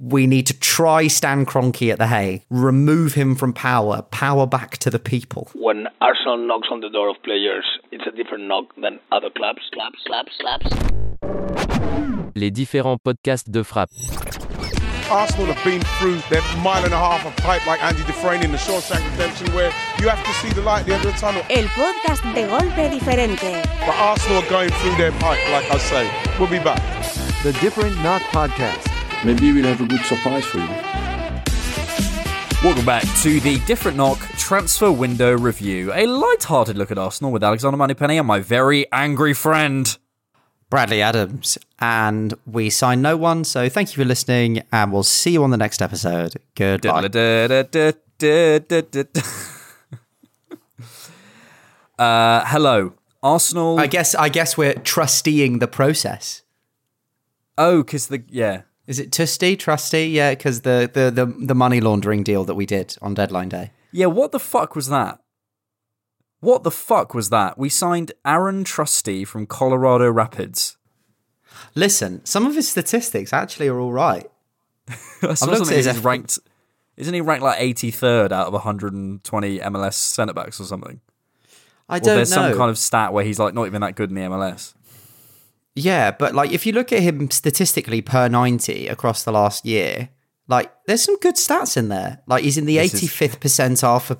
we need to try Stan Kroenke at the Hague, remove him from power, power back to the people. When Arsenal knocks on the door of players, it's a different knock than other clubs. Claps, claps, claps. Les différents podcasts de frappe. Arsenal have been through their mile and a half of pipe like Andy Dufresne in the Shawshank Redemption where you have to see the light at the end of the tunnel. El podcast de golpe diferente. But Arsenal are going through their pipe, like I say. We'll be back. The Different Knock Podcast. Maybe we'll have a good surprise for you. Welcome back to the Different Knock Transfer Window Review. A light-hearted look at Arsenal with Alexander Moneypenny and my very angry friend. Bradley Adams. And we sign no one, so thank you for listening, and we'll see you on the next episode. Goodbye. Uh, hello, Arsenal. I guess I guess we're trusteeing the process. oh, because the yeah, Is it trustee? Trusty? Yeah, because the, the, the, the money laundering deal that we did on deadline day. yeah. What the fuck was that? What the fuck was that? We signed Auston Trusty from Colorado Rapids. Listen, some of his statistics actually are all right. I saw something he's F- ranked. Isn't he ranked like 83rd out of 120 MLS centre backs or something? I don't know. there's know. some kind of stat where he's like not even that good in the MLS. Yeah, but like if you look at him statistically per 90 across the last year, like there's some good stats in there. Like he's in the This is- 85th percentile for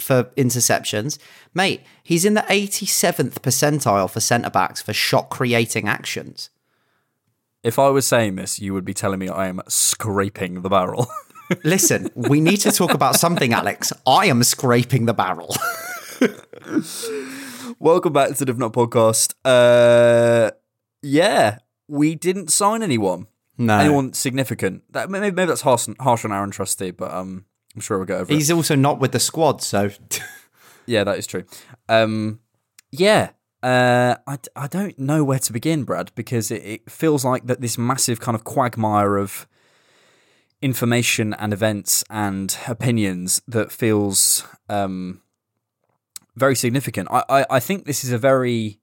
for interceptions. Mate, he's in the 87th percentile for centre backs for shot creating actions. If I was saying this, you would be telling me I am scraping the barrel. Listen, we need to talk about something, Alex. I am scraping the barrel. Welcome back to the Different Knock Podcast. Uh, yeah, we didn't sign anyone. No. Anyone significant. That, maybe, maybe that's harsh, harsh on Auston Trusty, but um, I'm sure we'll get over it. He's also not with the squad, so Yeah, that is true. Um, yeah, uh, I, I don't know where to begin, Brad, because it, it feels like that this massive kind of quagmire of information and events and opinions that feels um, very significant. I, I, I think this is a very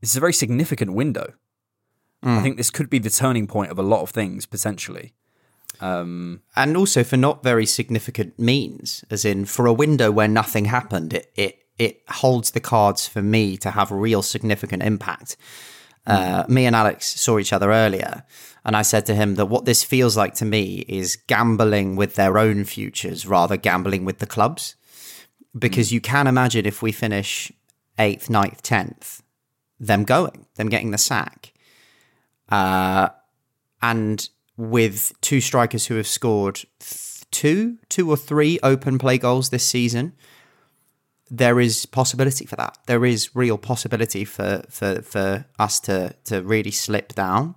this is a very significant window. I think this could be the turning point of a lot of things potentially. Um, and also for not very significant means, as in for a window where nothing happened, it it it holds the cards for me to have real significant impact. Uh, me and Alex saw each other earlier, and I said to him that what this feels like to me is gambling with their own futures rather gambling with the clubs, because you can imagine if we finish eighth, ninth, tenth, them going, them getting the sack. Uh, and with two strikers who have scored two, two or three open play goals this season, there is possibility for that. There is real possibility for for for us to to really slip down.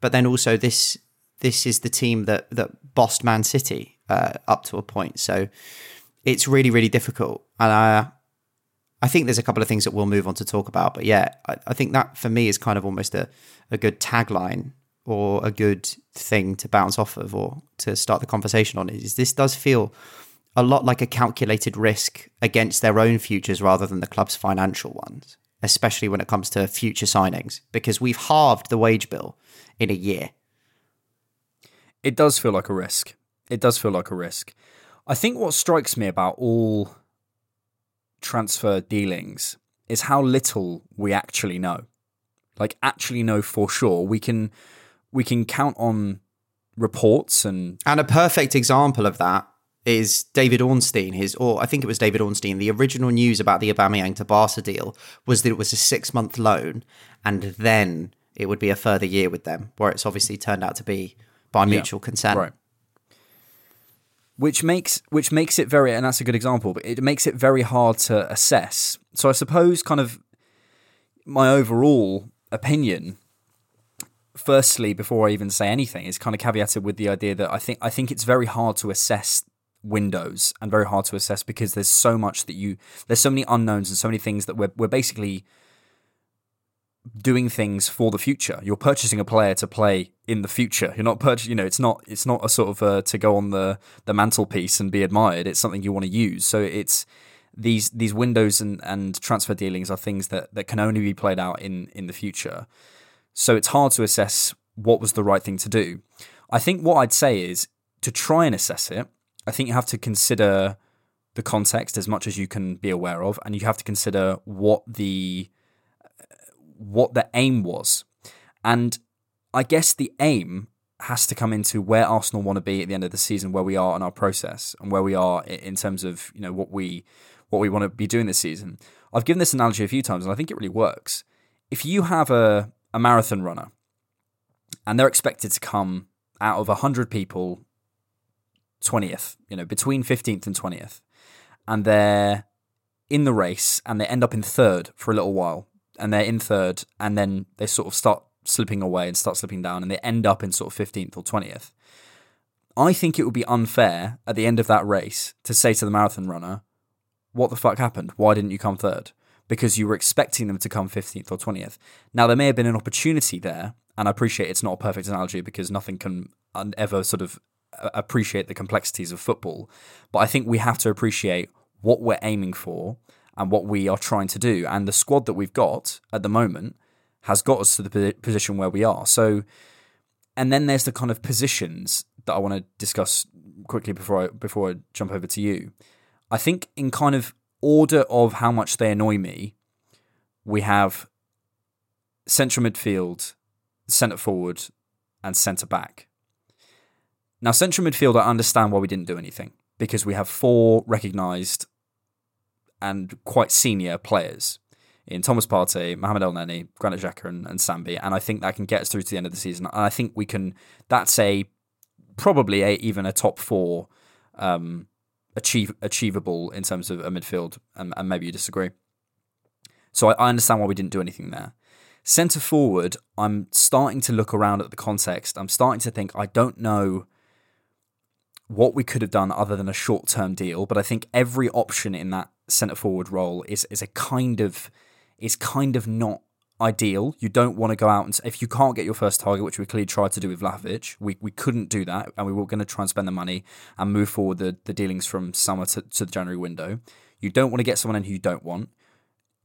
But then also this this is the team that that bossed Man City uh, up to a point. So it's really really difficult. And I I think there's a couple of things that we'll move on to talk about. But yeah, I, I think that for me is kind of almost a, a good tagline or a good thing to bounce off of or to start the conversation on is this does feel a lot like a calculated risk against their own futures rather than the club's financial ones, especially when it comes to future signings, because we've halved the wage bill in a year. It does feel like a risk. It does feel like a risk. I think what strikes me about all transfer dealings is how little we actually know. Like actually know for sure. We can we can count on reports and And a perfect example of that is David Ornstein. His, or I think it was David Ornstein. The original news about the Aubameyang to Barca deal was that it was a six month loan, and then it would be a further year with them. Where it's obviously turned out to be by mutual consent. Right. Which makes which makes it very and that's a good example, but it makes it very hard to assess. So I suppose kind of my overall opinion firstly before I even say anything is kind of caveated with the idea that I think I think it's very hard to assess windows and very hard to assess because there's so much that you there's so many unknowns and so many things that we're we're basically doing things for the future. You're purchasing a player to play in the future. You're not purchasing, you know, it's not it's not a sort of uh, to go on the the mantelpiece and be admired. It's something you want to use. So it's these these windows and and transfer dealings are things that that can only be played out in in the future. So it's hard to assess what was the right thing to do. I think what I'd say is to try and assess it, I think you have to consider the context as much as you can be aware of, and you have to consider what the what the aim was. And I guess the aim has to come into where Arsenal want to be at the end of the season, where we are in our process, and where we are in terms of you know what we what we want to be doing this season. I've given this analogy a few times, and I think it really works. If you have a, a marathon runner, and they're expected to come out of hundred people, twentieth, you know, between fifteenth and twentieth, and they're in the race, and they end up in third for a little while, and they're in third, and then they sort of start slipping away and start slipping down, and they end up in sort of 15th or 20th. I think it would be unfair at the end of that race to say to the marathon runner, What the fuck happened? Why didn't you come third? Because you were expecting them to come 15th or 20th. Now, there may have been an opportunity there, and I appreciate it's not a perfect analogy because nothing can ever sort of uh, appreciate the complexities of football. But I think we have to appreciate what we're aiming for and what we are trying to do. And the squad that we've got at the moment has got us to the position where we are. So, and then there's the kind of positions that I want to discuss quickly before I before I jump over to you. I think in kind of order of how much they annoy me, we have central midfield, centre forward, and centre back. Now, central midfield, I understand why we didn't do anything because we have four recognised and quite senior players in Thomas Partey, Mohamed Elneny, Granit Xhaka, and, and Sambi, and I think that can get us through to the end of the season. And I think we can. That's a probably a, even a top four um, achieve achievable in terms of a midfield, and, and maybe you disagree. So I, I understand why we didn't do anything there. Centre forward, I'm starting to look around at the context. I'm starting to think I don't know what we could have done other than a short term deal, but I think every option in that centre forward role is is a kind of is kind of not ideal. You don't want to go out and if you can't get your first target, which we clearly tried to do with Vlahovic, we, we couldn't do that, and we were going to try and spend the money and move forward the, the dealings from summer to, to the January window. You don't want to get someone in who you don't want.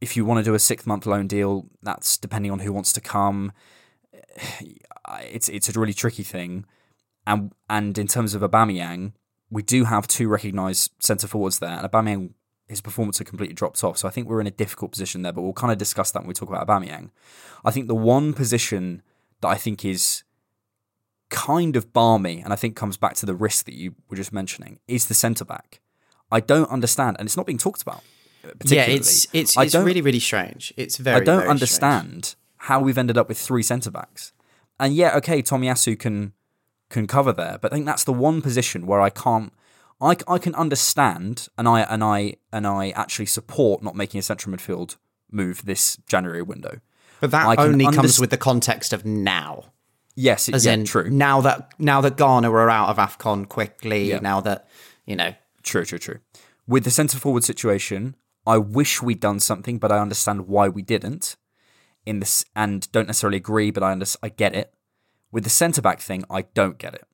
If you want to do a six month loan deal, that's depending on who wants to come. It's it's a really tricky thing, and and in terms of Aubameyang, we do have two recognised centre forwards there, and Aubameyang his performance had completely dropped off. So I think we're in a difficult position there, but we'll kind of discuss that when we talk about Aubameyang. I think the one position that I think is kind of barmy, and I think comes back to the risk that you were just mentioning, is the centre back. I don't understand, and it's not being talked about. Particularly. Yeah, it's it's, it's really really strange. It's very. I don't understand strange. how we've ended up with three centre backs, and yeah, okay, Tomiyasu can can cover there, but I think that's the one position where I can't I, I can understand and I and I and I actually support not making a central midfield move this January window. But that only comes with the context of now. Yes, as yeah, in true. Now that now that Ghana are out of Afcon quickly, Yeah. now that you know, True, true, true. With the centre forward situation, I wish we'd done something, but I understand why we didn't. In this, and don't necessarily agree, but I under, I get it. With the centre back thing, I don't get it.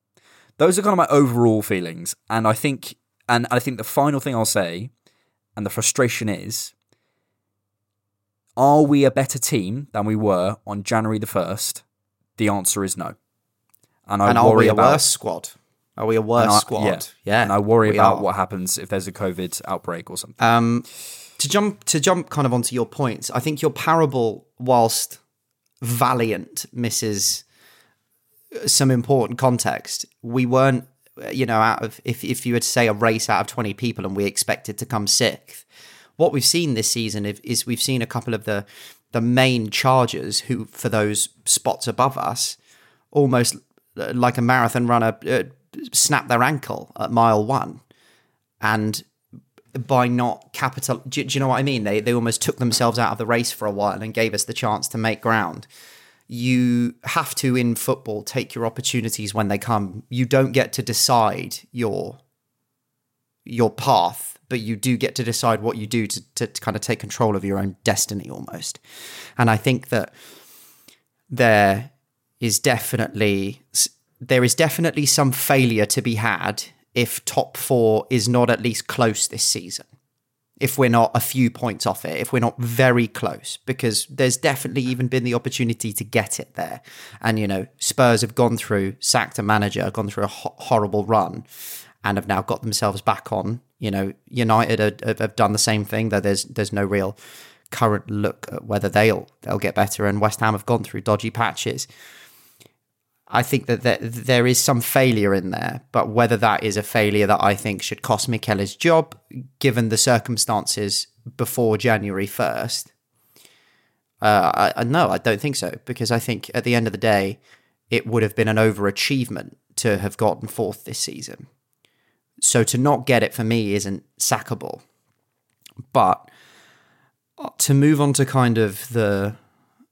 Those are kind of my overall feelings, and I think, and I think the final thing I'll say, and the frustration is, are we a better team than we were on January the first? The answer is no. And I and are worry we a about worse squad? Are we a worse I- squad? Yeah. yeah. And I worry about are. what happens if there's a COVID outbreak or something. Um, to jump to jump kind of onto your points, I think your parable, whilst valiant, misses some important context. We weren't, you know, out of if if you were to say a race out of twenty people and we expected to come sixth, what we've seen this season is, we've seen a couple of the the main chargers who for those spots above us almost like a marathon runner uh, snap their ankle at mile one. And by not capital do, do you know what i mean? They they almost took themselves out of the race for a while and gave us the chance to make ground you have to in football take your opportunities when they come you don't get to decide your your path but you do get to decide what you do to, to, to kind of take control of your own destiny almost and i think that there is definitely there is definitely some failure to be had if top four is not at least close this season. If we're not a few points off it, if we're not very close, because there's definitely even been the opportunity to get it there. And, you know, Spurs have gone through, sacked a manager, gone through a ho- horrible run, and have now got themselves back on. You know, United have done the same thing, though there's there's no real current look at whether they'll they'll get better. And West Ham have gone through dodgy patches. I think that there, there is some failure in there, but whether that is a failure that I think should cost Mikel his job, given the circumstances before January 1st, uh, I, I, no, I don't think so, because I think at the end of the day, it would have been an overachievement to have gotten fourth this season. So to not get it for me isn't sackable. But to move on to kind of the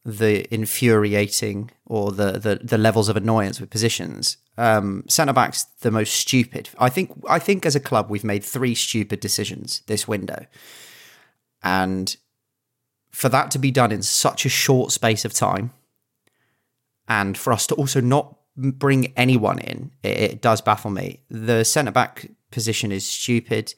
the infuriating or the, the, the levels of annoyance with positions. Um, centre backs the most stupid. I think I think as a club we've made three stupid decisions this window, and for that to be done in such a short space of time, and for us to also not bring anyone in, it, it does baffle me. The centre back position is stupid.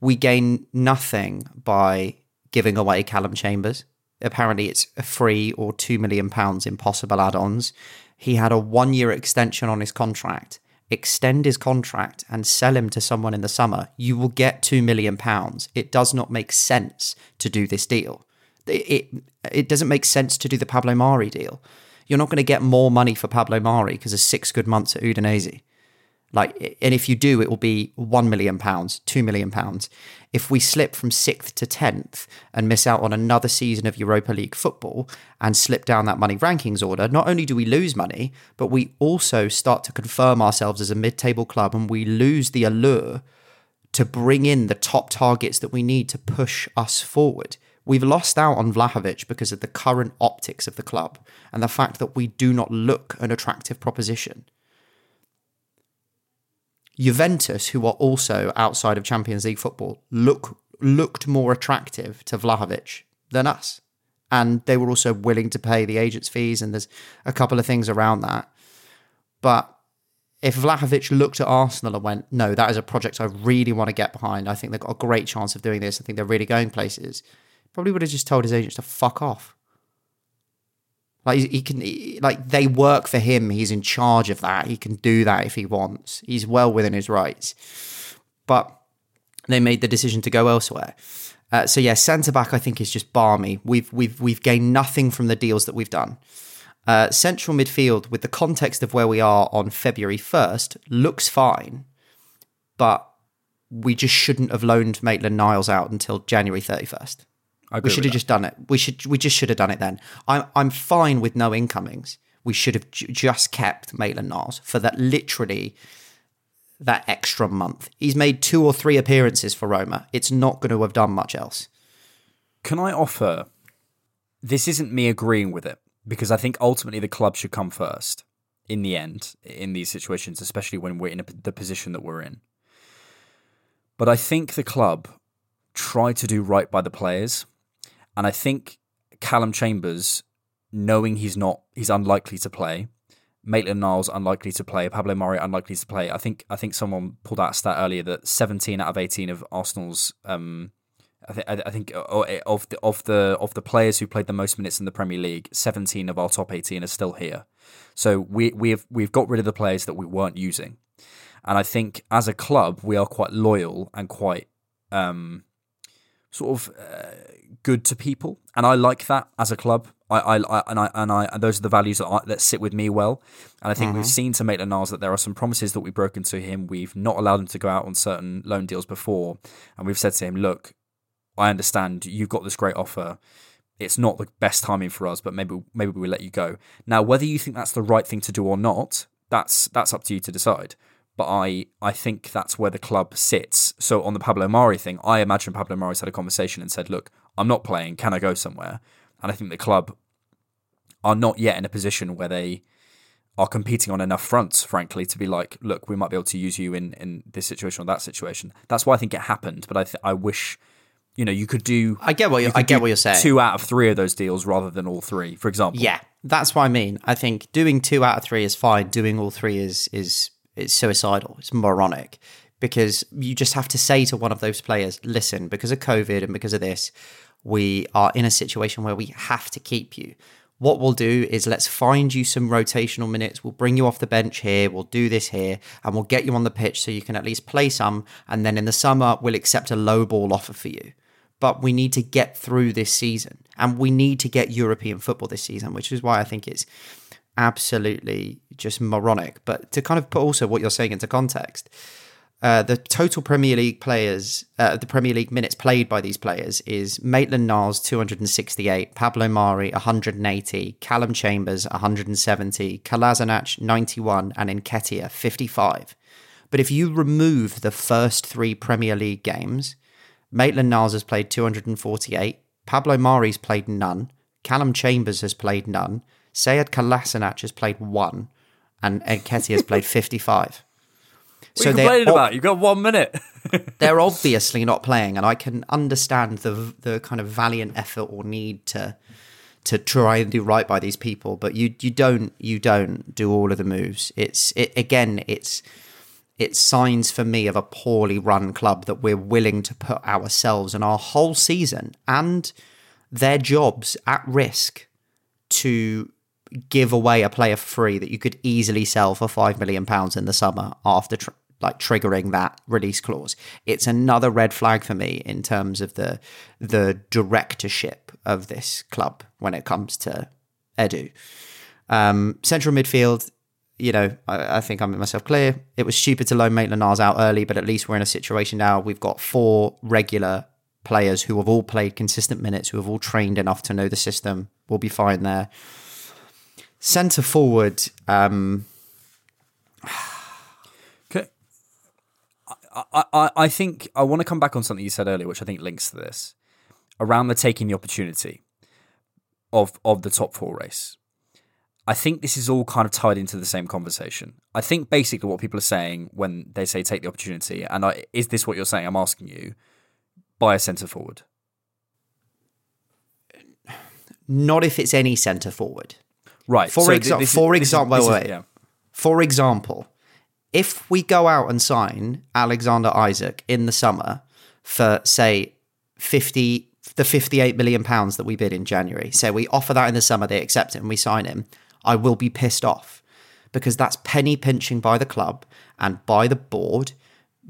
We gain nothing by giving away Callum Chambers apparently it's a free or two million pounds in possible add-ons. He had a one-year extension on his contract. Extend his contract and sell him to someone in the summer. You will get two million pounds. It does not make sense to do this deal. It, it, it doesn't make sense to do the Pablo Mari deal. You're not going to get more money for Pablo Mari because of six good months at Udinese. Like, and if you do, it will be one million pounds, two million pounds. If we slip from sixth to tenth and miss out on another season of Europa League football and slip down that money rankings order, not only do we lose money, but we also start to confirm ourselves as a mid-table club, and we lose the allure to bring in the top targets that we need to push us forward. We've lost out on Vlahovic because of the current optics of the club and the fact that we do not look an attractive proposition. Juventus, who are also outside of Champions League football, look looked more attractive to Vlahovic than us. And they were also willing to pay the agent's fees, and there's a couple of things around that. But if Vlahovic looked at Arsenal and went, no, that is a project I really want to get behind, I think they've got a great chance of doing this, I think they're really going places, probably would have just told his agents to fuck off. Like he can, like they work for him. He's in charge of that. He can do that if he wants. He's well within his rights. But they made the decision to go elsewhere. Uh, so yeah, centre back I think is just barmy. We've we've we've gained nothing from the deals that we've done. Uh, central midfield, with the context of where we are on February first, looks fine, but we just shouldn't have loaned Maitland Niles out until January thirty first we should have just done it. We should. We just should have done it then. I'm. I'm fine with no incomings. We should have j- just kept Maitland Niles for that. Literally, that extra month. He's made two or three appearances for Roma. It's not going to have done much else. Can I offer? This isn't me agreeing with it because I think ultimately the club should come first in the end in these situations, especially when we're in a, the position that we're in. But I think the club try to do right by the players and I think Callum Chambers, knowing he's not, he's unlikely to play. Maitland Niles unlikely to play. Pablo Mari unlikely to play. I think I think someone pulled out a stat earlier that 17 out of 18 of Arsenal's um, I, th- I think uh, of the of the of the players who played the most minutes in the Premier League, 17 of our top 18 are still here. So we we've we've got rid of the players that we weren't using, and I think as a club we are quite loyal and quite um, sort of uh, good to people, and I like that as a club. I, I, I and I and I and those are the values that I, that sit with me well. And I think mm-hmm. we've seen to Maitland Niles that there are some promises that we've broken to him. We've not allowed him to go out on certain loan deals before, and we've said to him, "Look, I understand you've got this great offer. It's not the best timing for us, but maybe maybe we let you go." Now, whether you think that's the right thing to do or not, that's that's up to you to decide but I I think that's where the club sits. So on the Pablo Mari thing, I imagine Pablo Mari's had a conversation and said, "Look, I'm not playing. Can I go somewhere?" And I think the club are not yet in a position where they are competing on enough fronts, frankly, to be like, "Look, we might be able to use you in in this situation or that situation." That's why I think it happened. But I th- I wish. You know, you could do. I get what you I get what you're saying. Two out of three of those deals rather than all three, for example. Yeah, that's what I mean. I think doing two out of three is fine. Doing all three is is it's suicidal. It's moronic because you just have to say to one of those players, listen, because of COVID and because of this, we are in a situation where we have to keep you. What we'll do is let's find you some rotational minutes. We'll bring you off the bench here. We'll do this here and we'll get you on the pitch so you can at least play some. And then in the summer, we'll accept a low ball offer for you. But we need to get through this season and we need to get European football this season, which is why I think it's absolutely just moronic. But to kind of put also what you're saying into context, uh, the total Premier League players, uh, the Premier League minutes played by these players is Maitland Niles 268, Pablo Mari 180, Callum Chambers 170, Kolasinac 91, and Nketiah 55. But if you remove the first three Premier League games, Maitland Niles has played 248, Pablo Mari's played none, Callum Chambers has played none, Sead Kolasinac has played one, and Nketiah has played 55. What are you complaining about? You've got one minute. they're obviously not playing, and I can understand the the kind of valiant effort or need to to try and do right by these people, but you you don't you don't do all of the moves. It's it again. It's it's signs for me of a poorly run club that we're willing to put ourselves and our whole season and their jobs at risk to give away a player for free that you could easily sell for five million pounds in the summer after tr- like triggering that release clause. It's another red flag for me in terms of the the directorship of this club when it comes to Edu. Um, central midfield, you know, I, I think I made myself clear. It was stupid to loan Maitland Niles out early, but at least we're in a situation now. We've got four regular players who have all played consistent minutes, who have all trained enough to know the system. We'll be fine there. Centre forward, um. I, I, I think I want to come back on something you said earlier, which I think links to this around the taking the opportunity of of the top four race. I think this is all kind of tied into the same conversation. I think basically what people are saying when they say take the opportunity, and I, is this what you're saying? I'm asking you, buy a centre forward. not if it's any centre forward. Right. For, so exa- for is- example, is- yeah. For example, if we go out and sign Alexander Isak in the summer for say 50 the 58 million pounds that we bid in January, say we offer that in the summer, they accept it and we sign him, I will be pissed off because that's penny pinching by the club and by the board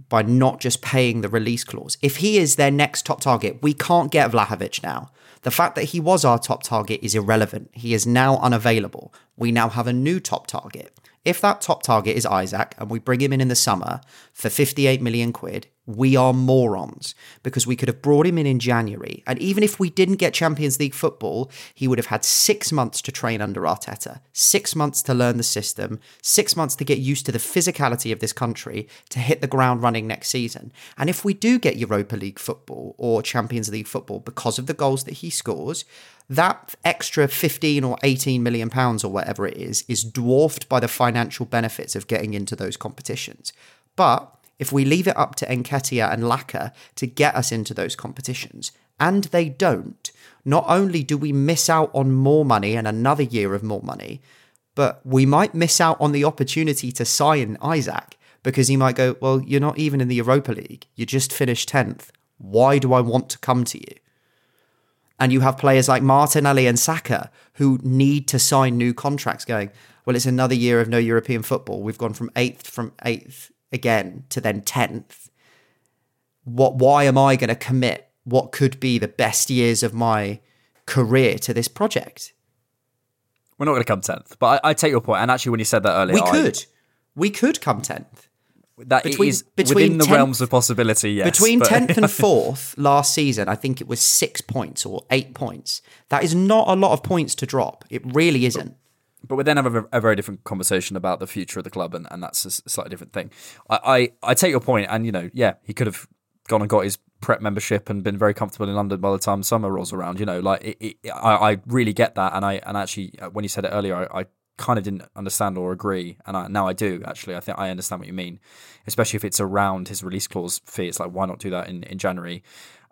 by not just paying the release clause. If he is their next top target, we can't get Vlahovic now. The fact that he was our top target is irrelevant. He is now unavailable. We now have a new top target. If that top target is Isak and we bring him in in the summer for 58 million quid, we are morons because we could have brought him in in January. And even if we didn't get Champions League football, he would have had six months to train under Arteta, six months to learn the system, six months to get used to the physicality of this country to hit the ground running next season. And if we do get Europa League football or Champions League football because of the goals that he scores, that extra 15 or 18 million pounds or whatever it is is dwarfed by the financial benefits of getting into those competitions. But if we leave it up to Nketiah and Laca to get us into those competitions, and they don't, not only do we miss out on more money and another year of more money, but we might miss out on the opportunity to sign Isak because he might go, Well, you're not even in the Europa League. You just finished 10th. Why do I want to come to you? And you have players like Martinelli and Saka who need to sign new contracts going, well, it's another year of no European football. We've gone from eighth from eighth again to then tenth. What why am I gonna commit what could be the best years of my career to this project? We're not going to come tenth, but I, I take your point. And actually, when you said that earlier, We I- could. We could come tenth. that between- is between within the realms of possibility. Yes, Between but- 10th and 4th last season, I think it was six points or eight points. That is not a lot of points to drop. It really isn't. But we then have a, a very different conversation about the future of the club, and, and that's a slightly different thing. I, I, I take your point, and you know, yeah, he could have gone and got his prep membership and been very comfortable in London by the time summer rolls around. You know, like it, it, I, I really get that, and I and actually uh, when you said it earlier, I, I kind of didn't understand or agree, and I, now I do actually. I think I understand what you mean, especially if it's around his release clause fee. It's like why not do that in in January?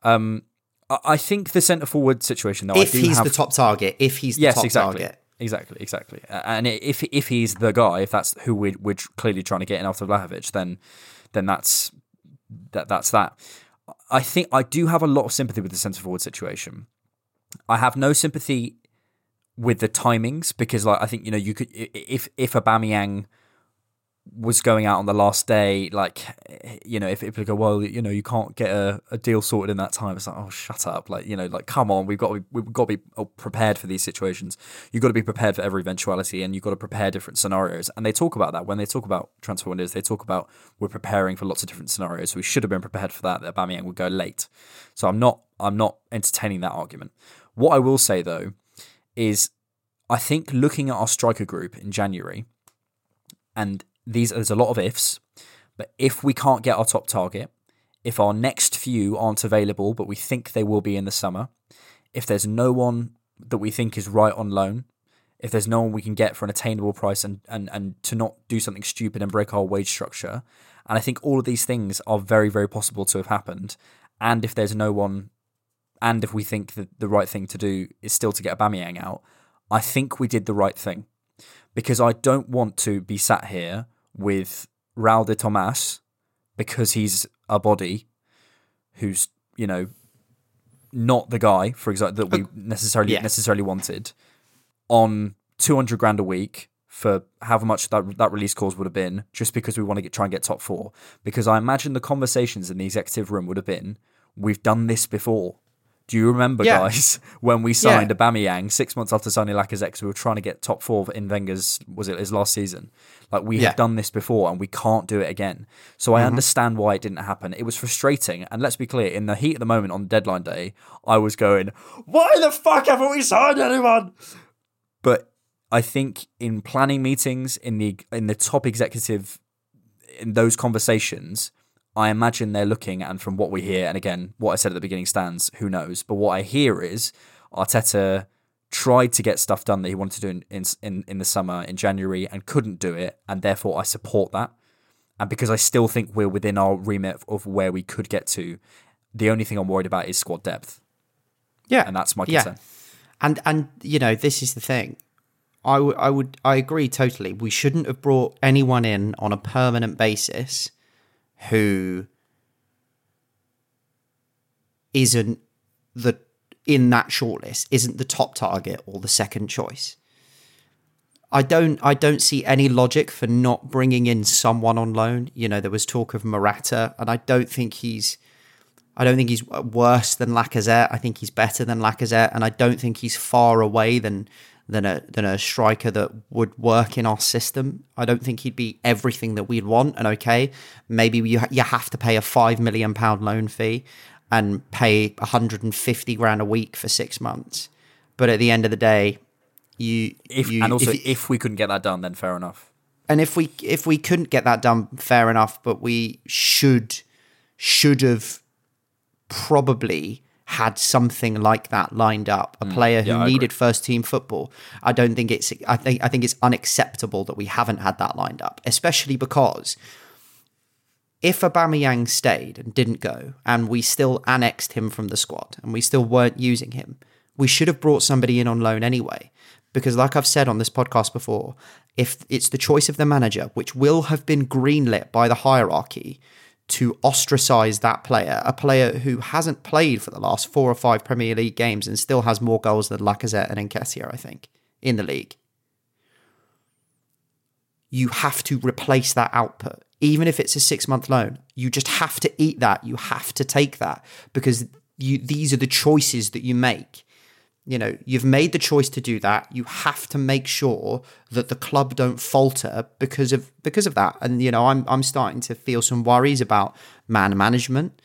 Um, I, I think the centre forward situation though, if he's have, the top target, if he's the yes, top exactly. target. Exactly, exactly. And if if he's the guy, if that's who we're, we're clearly trying to get in after Vlahovic, then then that's that that's that. I think I do have a lot of sympathy with the centre forward situation. I have no sympathy with the timings because, like, I think you know you could if if Aubameyang was going out on the last day, like, you know, if people go, well, you know, you can't get a, a deal sorted in that time. It's like, oh, shut up, like, you know, like, come on, we've got to be, we've got to be oh, prepared for these situations. You've got to be prepared for every eventuality, and you've got to prepare different scenarios. And they talk about that when they talk about transfer windows. They talk about we're preparing for lots of different scenarios. We should have been prepared for that. That Aubameyang would go late. So I'm not I'm not entertaining that argument. What I will say though is I think looking at our striker group in January, and these there's a lot of ifs, but if we can't get our top target, if our next few aren't available, but we think they will be in the summer, if there's no one that we think is right on loan, if there's no one we can get for an attainable price and, and, and to not do something stupid and break our wage structure, and I think all of these things are very, very possible to have happened. And if there's no one, and if we think that the right thing to do is still to get a Aubameyang out, I think we did the right thing because I don't want to be sat here with Raul de Tomas because he's a body who's you know not the guy, for example, that we oh, necessarily yeah. necessarily wanted on two hundred grand a week for however much that that release clause would have been, just because we want to get try and get top four. Because I imagine the conversations in the executive room would have been, "We've done this before." Do you remember, Yeah. guys, when we signed a Aubameyang six months after signing Lacazette? we were trying to get top four in Wenger's was it his last season? Like we Yeah. have done this before and we can't do it again. So I mm-hmm. understand why it didn't happen. It was frustrating, and let's be clear: in the heat of the moment on deadline day, I was going, "Why the fuck haven't we signed anyone?" But I think in planning meetings, in the in the top executive, in those conversations, I imagine they're looking, and from what we hear, and again, what I said at the beginning stands. Who knows? But what I hear is Arteta tried to get stuff done that he wanted to do in in in, the summer in January and couldn't do it, and therefore I support that. And because I still think we're within our remit of where we could get to, the only thing I'm worried about is squad depth, Yeah, and that's my concern. yeah. And and you know this is the thing. I I would I agree totally. We shouldn't have brought anyone in on a permanent basis who isn't the in that shortlist isn't the top target or the second choice. I don't I don't see any logic for not bringing in someone on loan. You know, there was talk of Morata, and I don't think he's I don't think he's worse than Lacazette. I think he's better than Lacazette, and I don't think he's far away than than a than a striker that would work in our system. I don't think he'd be everything that we'd want. And okay, maybe you ha- you have to pay a five million pound loan fee and pay 150 grand a week for six months. But at the end of the day, you If you, and also if- if we couldn't get that done, then fair enough. and if we if we couldn't get that done, fair enough. But we should should have probably had something like that lined up. A player who Mm. yeah, I needed first team football. I don't think it's. I think I think it's unacceptable that we haven't had that lined up, especially because. If Aubameyang stayed and didn't go, and we still annexed him from the squad, and we still weren't using him, we should have brought somebody in on loan anyway. Because, like I've said on this podcast before, if it's the choice of the manager, which will have been greenlit by the hierarchy to ostracize that player, a player who hasn't played for the last four or five Premier League games and still has more goals than Lacazette and Nketiah, I think, in the league. You have to replace that output. Even if it's a six month loan, you just have to eat that. You have to take that because you, these are the choices that you make you know you've made the choice to do that. You have to make sure that the club don't falter because of because of that. And you know i'm i'm starting to feel some worries about man management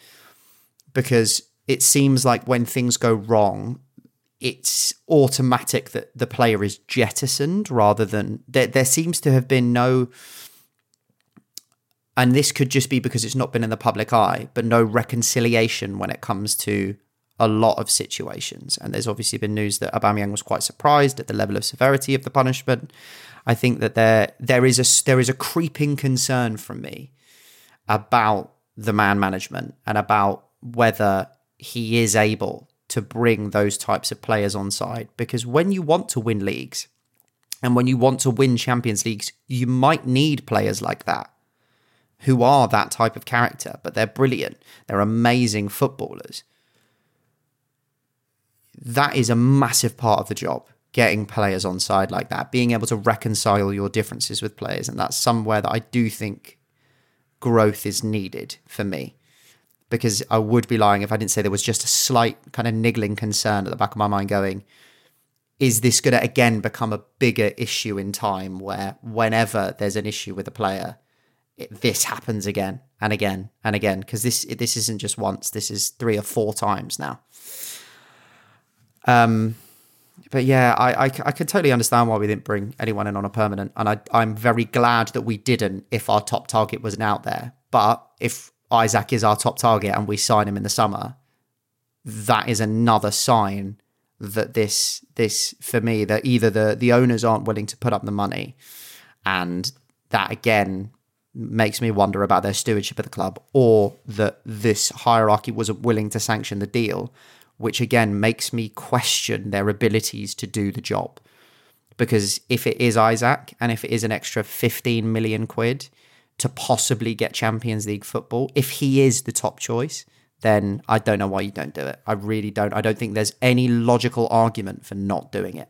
because it seems like when things go wrong it's automatic that the player is jettisoned rather than there, there seems to have been no and this could just be because it's not been in the public eye but no reconciliation when it comes to a lot of situations. And there's obviously been news that Aubameyang was quite surprised at the level of severity of the punishment. I think that there there is a there is a creeping concern from me about the man management and about whether he is able to bring those types of players on side because when you want to win leagues and when you want to win Champions Leagues, you might need players like that. who are that type of character, but they're brilliant. They're amazing footballers. That is a massive part of the job, getting players on side like that, being able to reconcile your differences with players. And that's somewhere that I do think growth is needed for me. Because I would be lying if I didn't say there was just a slight kind of niggling concern at the back of my mind going, is this going to again become a bigger issue in time where whenever there's an issue with a player, it, this happens again and again and again because this this isn't just once this is three or four times now um but yeah I, I i could totally understand why we didn't bring anyone in on a permanent and i i'm very glad that we didn't if our top target wasn't out there. But if Isak is our top target and we sign him in the summer that is another sign that this this for me that either the the owners aren't willing to put up the money and that again makes me wonder about their stewardship of the club or that this hierarchy wasn't willing to sanction the deal which again makes me question their abilities to do the job because if it is Isak and if it is an extra 15 million quid to possibly get Champions League football if he is the top choice then I don't know why you don't do it. I really don't. I don't think there's any logical argument for not doing it.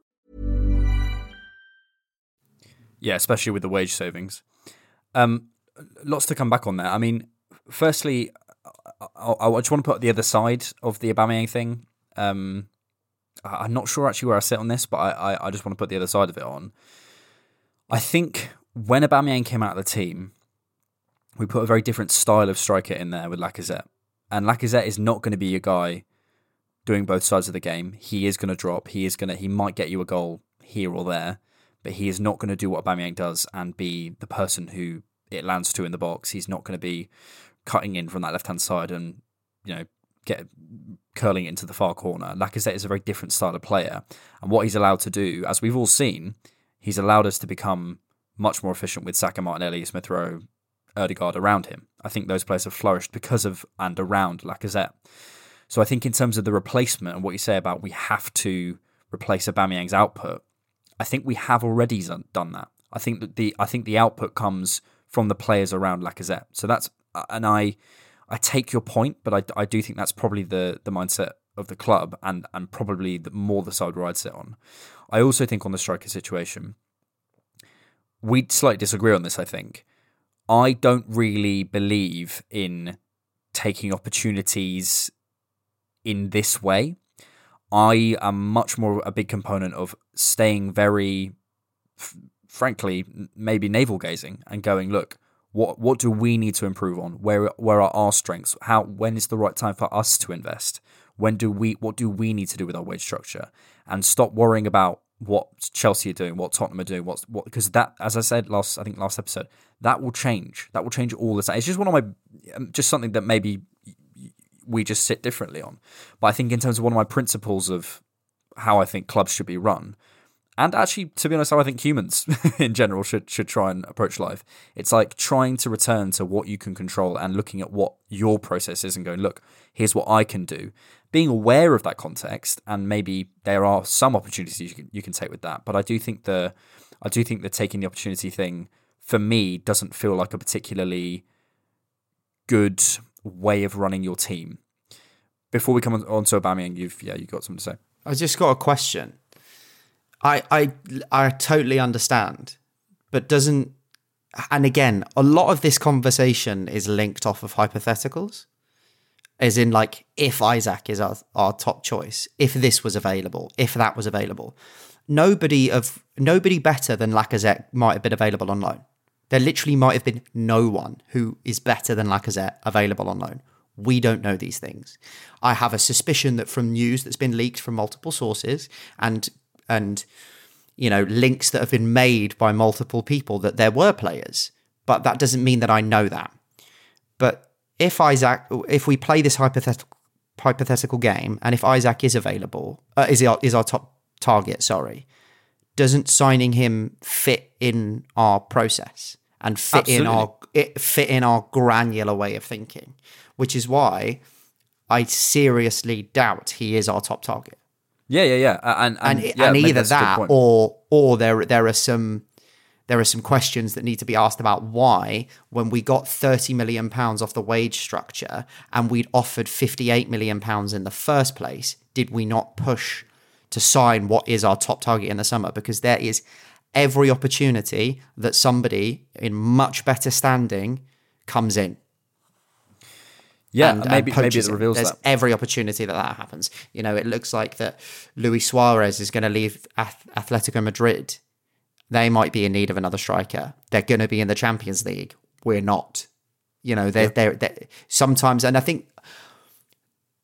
Yeah, especially with the wage savings. Um, lots to come back on there. I mean, firstly, I, I just want to put the other side of the Aubameyang thing. Um, I- I'm not sure actually where I sit on this, but I, I, I just want to put the other side of it on. I think when Aubameyang came out of the team, we put a very different style of striker in there with Lacazette, and Lacazette is not going to be a guy doing both sides of the game. He is going to drop. He is going to. He might get you a goal here or there, but he is not going to do what Aubameyang does and be the person who it lands to in the box. He's not going to be cutting in from that left hand side and you know get curling it into the far corner. Lacazette is a very different style of player, and what he's allowed to do, as we've all seen, he's allowed us to become much more efficient with Saka, Martinelli, Smith Rowe, Odegaard around him. I think those players have flourished because of and around Lacazette. So I think in terms of the replacement and what you say about we have to replace Aubameyang's output, I think we have already done- that. I think that the I think the output comes from the players around Lacazette. So that's uh, and I I take your point, but I, I do think that's probably the the mindset of the club and and probably the, more the side where I'd sit on. I also think on the striker situation, we slightly disagree on this. I think I don't really believe in taking opportunities in this way. I am much more a big component of staying very, f- frankly, maybe navel gazing and going, look, what what do we need to improve on? Where where are our strengths? How when is the right time for us to invest? When do we what do we need to do with our wage structure? And stop worrying about what Chelsea are doing, what Tottenham are doing, what's what because that, as I said last, I think last episode, that will change. That will change all the time. It's just one of my, um, just something that maybe we just sit differently on. But I think in terms of one of my principles of how I think clubs should be run, and actually, to be honest, how I think humans in general should should try and approach life. It's like trying to return to what you can control and looking at what your process is and going, look, here's what I can do. Being aware of that context, and maybe there are some opportunities you can you can take with that. But I do think the I do think that taking the opportunity thing for me doesn't feel like a particularly good way of running your team. Before we come on, on to Aubameyang, you've yeah, you got something to say. I just got a question. I I I totally understand, but doesn't and again, a lot of this conversation is linked off of hypotheticals. As in like if Isak is our, our top choice, if this was available, if that was available. Nobody of nobody better than Lacazette might have been available on loan. There literally might have been no one who is better than Lacazette available on loan. We don't know these things. I have a suspicion that from news that's been leaked from multiple sources and and you know, links that have been made by multiple people that there were players, but that doesn't mean that I know that. But if Isak, if we play this hypothetical hypothetical game, and if Isak is available, uh, is our, is our top target? Sorry, doesn't signing him fit in our process and fit in our it fit in our granular way of thinking, which is why I seriously doubt he is our top target. Yeah, yeah, yeah, and and, And, yeah, and either that's a good that or or there there are some there are some questions that need to be asked about why when we got 30 million pounds off the wage structure and we'd offered 58 million pounds in the first place did we not push to sign what is our top target in the summer? Because there is every opportunity that somebody in much better standing comes in yeah, and- and maybe maybe poaches it reveals There's that. every opportunity that that happens. You know, it looks like that Luis Suarez is going to leave Ath- Atletico Madrid. They might be in need of another striker. They're going to be in the Champions League. We're not. You know, they're, they're, they're sometimes, and I think,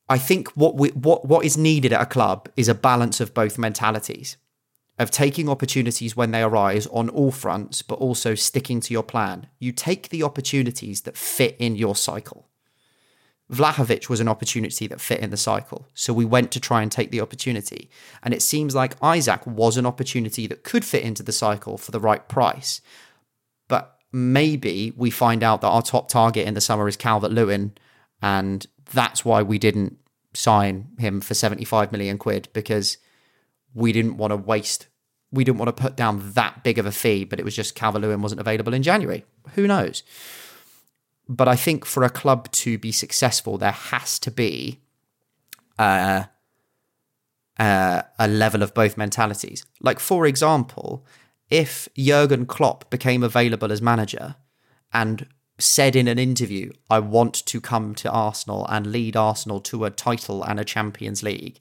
I think what we what what is needed at a club is a balance of both mentalities, of taking opportunities when they arise on all fronts, but also sticking to your plan. You take the opportunities that fit in your cycle. Vlahovic was an opportunity that fit in the cycle. So we went to try and take the opportunity. And it seems like Isak was an opportunity that could fit into the cycle for the right price. But maybe we find out that our top target in the summer is Calvert Lewin. And that's why we didn't sign him for 75 million quid because we didn't want to waste, we didn't want to put down that big of a fee, but it was just Calvert Lewin wasn't available in January. Who knows? But I think for a club to be successful, there has to be uh, uh, a level of both mentalities. Like, for example, if Jurgen Klopp became available as manager and said in an interview, I want to come to Arsenal and lead Arsenal to a title and a Champions League,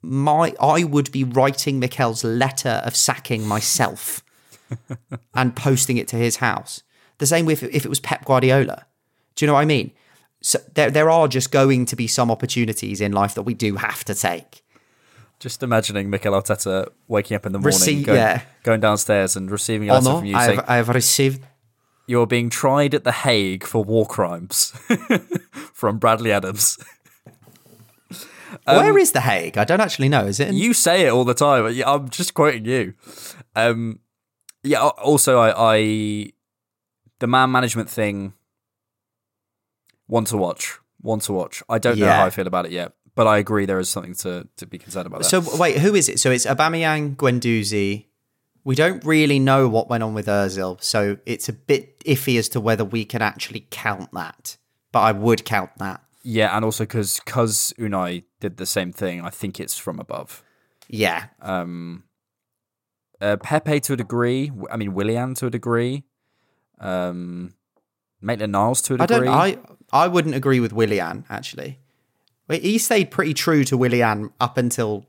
my I would be writing Mikel's letter of sacking myself and posting it to his house. The same with if it was Pep Guardiola. Do you know what I mean? So there, there are just going to be some opportunities in life that we do have to take. Just imagining Mikel Arteta waking up in the morning, going, yeah. going downstairs and receiving a letter Honor, from you I saying have, I have received. you're being tried at the Hague for war crimes from Bradley Adams. Where is the Hague? I don't actually know. Is it? In, Um, You say it all the time. I'm just quoting you. Um, yeah. Also, I, I the man management thing. One to watch. One to watch. I don't know how I feel about it yet, but I agree there is something to to be concerned about. so wait, who is it? So it's Aubameyang, Guendouzi. We don't really know what went on with Özil, so it's a bit iffy as to whether we can actually count that. But I would count that. yeah, and also because because Unai did the same thing, I think it's from above. Yeah, Um, uh, Pepe to a degree. I mean, Willian to a degree. Um, Maitland Niles to a I degree. don't. I I wouldn't agree with Willian actually. He stayed pretty true to Willian up until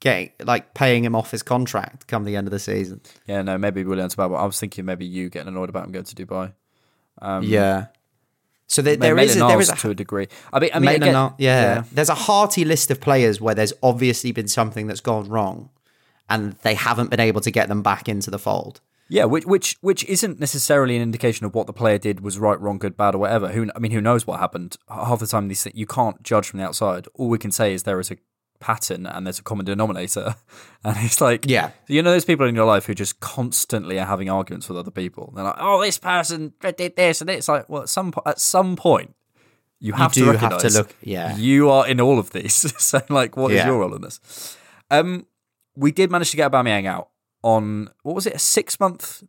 getting like paying him off his contract come the end of the season. Yeah, no, maybe Willian's bad, but I was thinking maybe you getting annoyed about him going to Dubai. Um, yeah. So there, there is a, there is a, to a degree. I mean, I mean, again- Niles- yeah. There's a hearty list of players where there's obviously been something that's gone wrong, and they haven't been able to get them back into the fold. Yeah, which which which isn't necessarily an indication of what the player did was right, wrong, good, bad, or whatever. Who I mean, who knows what happened? Half the time, these things, you can't judge from the outside. All we can say is there is a pattern and there's a common denominator, and it's like Yeah. you know, those people in your life who just constantly are having arguments with other people. They're like, oh, this person did this, and it's like, well, at some po- at some point. You have do to have to look- yeah. you are in all of these. so, like, what is Yeah. your role in this? Um, we did manage to get Aubameyang out on what was it, a six month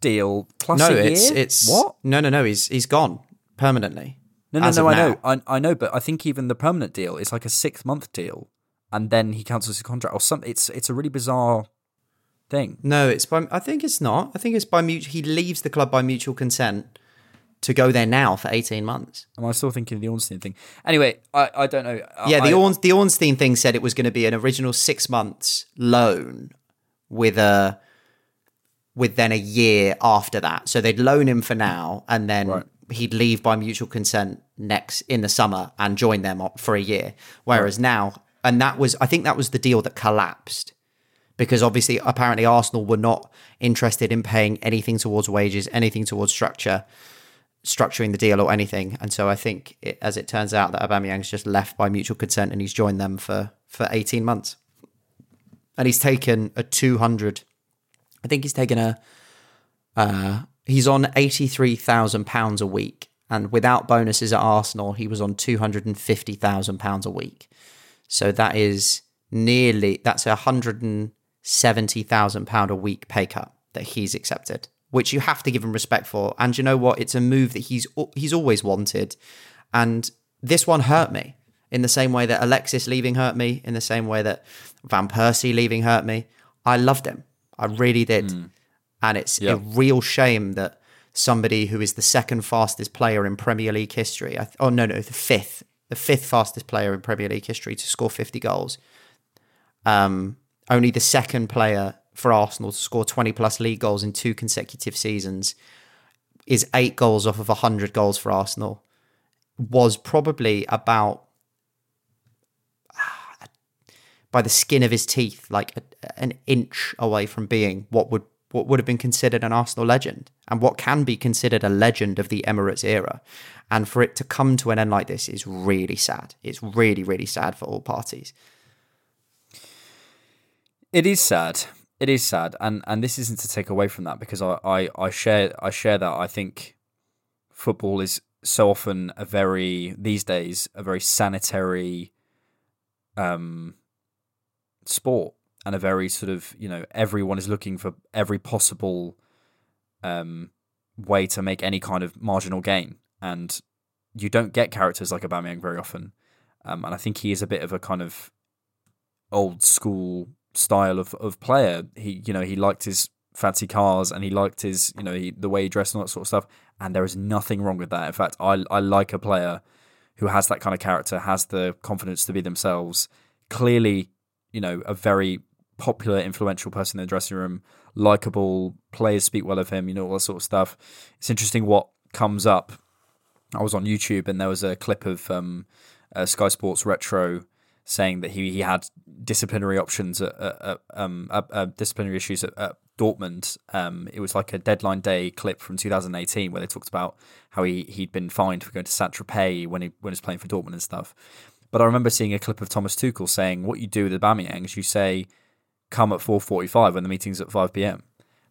deal plus no, a year? it's it's what? No, no, no. He's he's gone permanently. No, no, no. of I know. I, I know, but I think even the permanent deal is like a six month deal, and then he cancels his contract or something. It's it's a really bizarre thing. No, it's by. I think it's not. I think it's by mutual. He leaves the club by mutual consent to go there now for eighteen months. Am I still thinking the Ornstein thing? Anyway, I, I don't know. Yeah, the I, Orn, the Ornstein thing said it was going to be an original six months loan with a with then a year after that. So they'd loan him for now, and then Right. he'd leave by mutual consent next in the summer and join them for a year. Whereas now, and that was I think that was the deal that collapsed because obviously, apparently, Arsenal were not interested in paying anything towards wages, anything towards structure, structuring the deal or anything. And so I think, it, as it turns out, that Aubameyang's just left by mutual consent and he's joined them for for 18 months. And he's taken a 200, I think he's taken a, uh, he's on 83,000 pounds a week. And without bonuses at Arsenal, he was on 250,000 pounds a week. So that is nearly, that's a 170,000 pound a week pay cut that he's accepted, which you have to give him respect for. And you know what? It's a move that he's, he's always wanted. And this one hurt me in the same way that Alexis leaving hurt me, in the same way that Van Persie leaving hurt me. I loved him. I really did. Mm. And it's a real shame that somebody who is the second fastest player in Premier League history, oh no, no, the fifth, the fifth fastest player in Premier League history to score 50 goals. Um, only the second player for Arsenal to score 20 plus league goals in two consecutive seasons is eight goals off of 100 goals for Arsenal. Was probably about by the skin of his teeth, like a, an inch away from being what would what would have been considered an Arsenal legend and what can be considered a legend of the Emirates era. And for it to come to an end like this is really sad. It's really, really sad for all parties. It is sad. It is sad, and and this isn't to take away from that because I I, I share I share that. I think football is so often a very these days a very sanitary um sport and a very sort of you know everyone is looking for every possible um, way to make any kind of marginal gain, and you don't get characters like Aubameyang very often. Um, and I think he is a bit of a kind of old school style of, of player. He you know he liked his fancy cars and he liked his you know he, the way he dressed and all that sort of stuff. And there is nothing wrong with that. In fact, I I like a player who has that kind of character, has the confidence to be themselves. Clearly, you know, a very popular, influential person in the dressing room, likable, players speak well of him, you know, all that sort of stuff. It's interesting what comes up. I was on YouTube and there was a clip of um, uh, Sky Sports Retro saying that he, he had disciplinary options, at, at, um, disciplinary issues at, at Dortmund. Um, it was like a deadline day clip from 2018 where they talked about how he, he'd been fined for going to Saint Tropez when he, when he was playing for Dortmund and stuff. But I remember seeing a clip of Thomas Tuchel saying, "What you do with Aubameyang is you say, come at 4:45 when the meeting's at 5 p.m."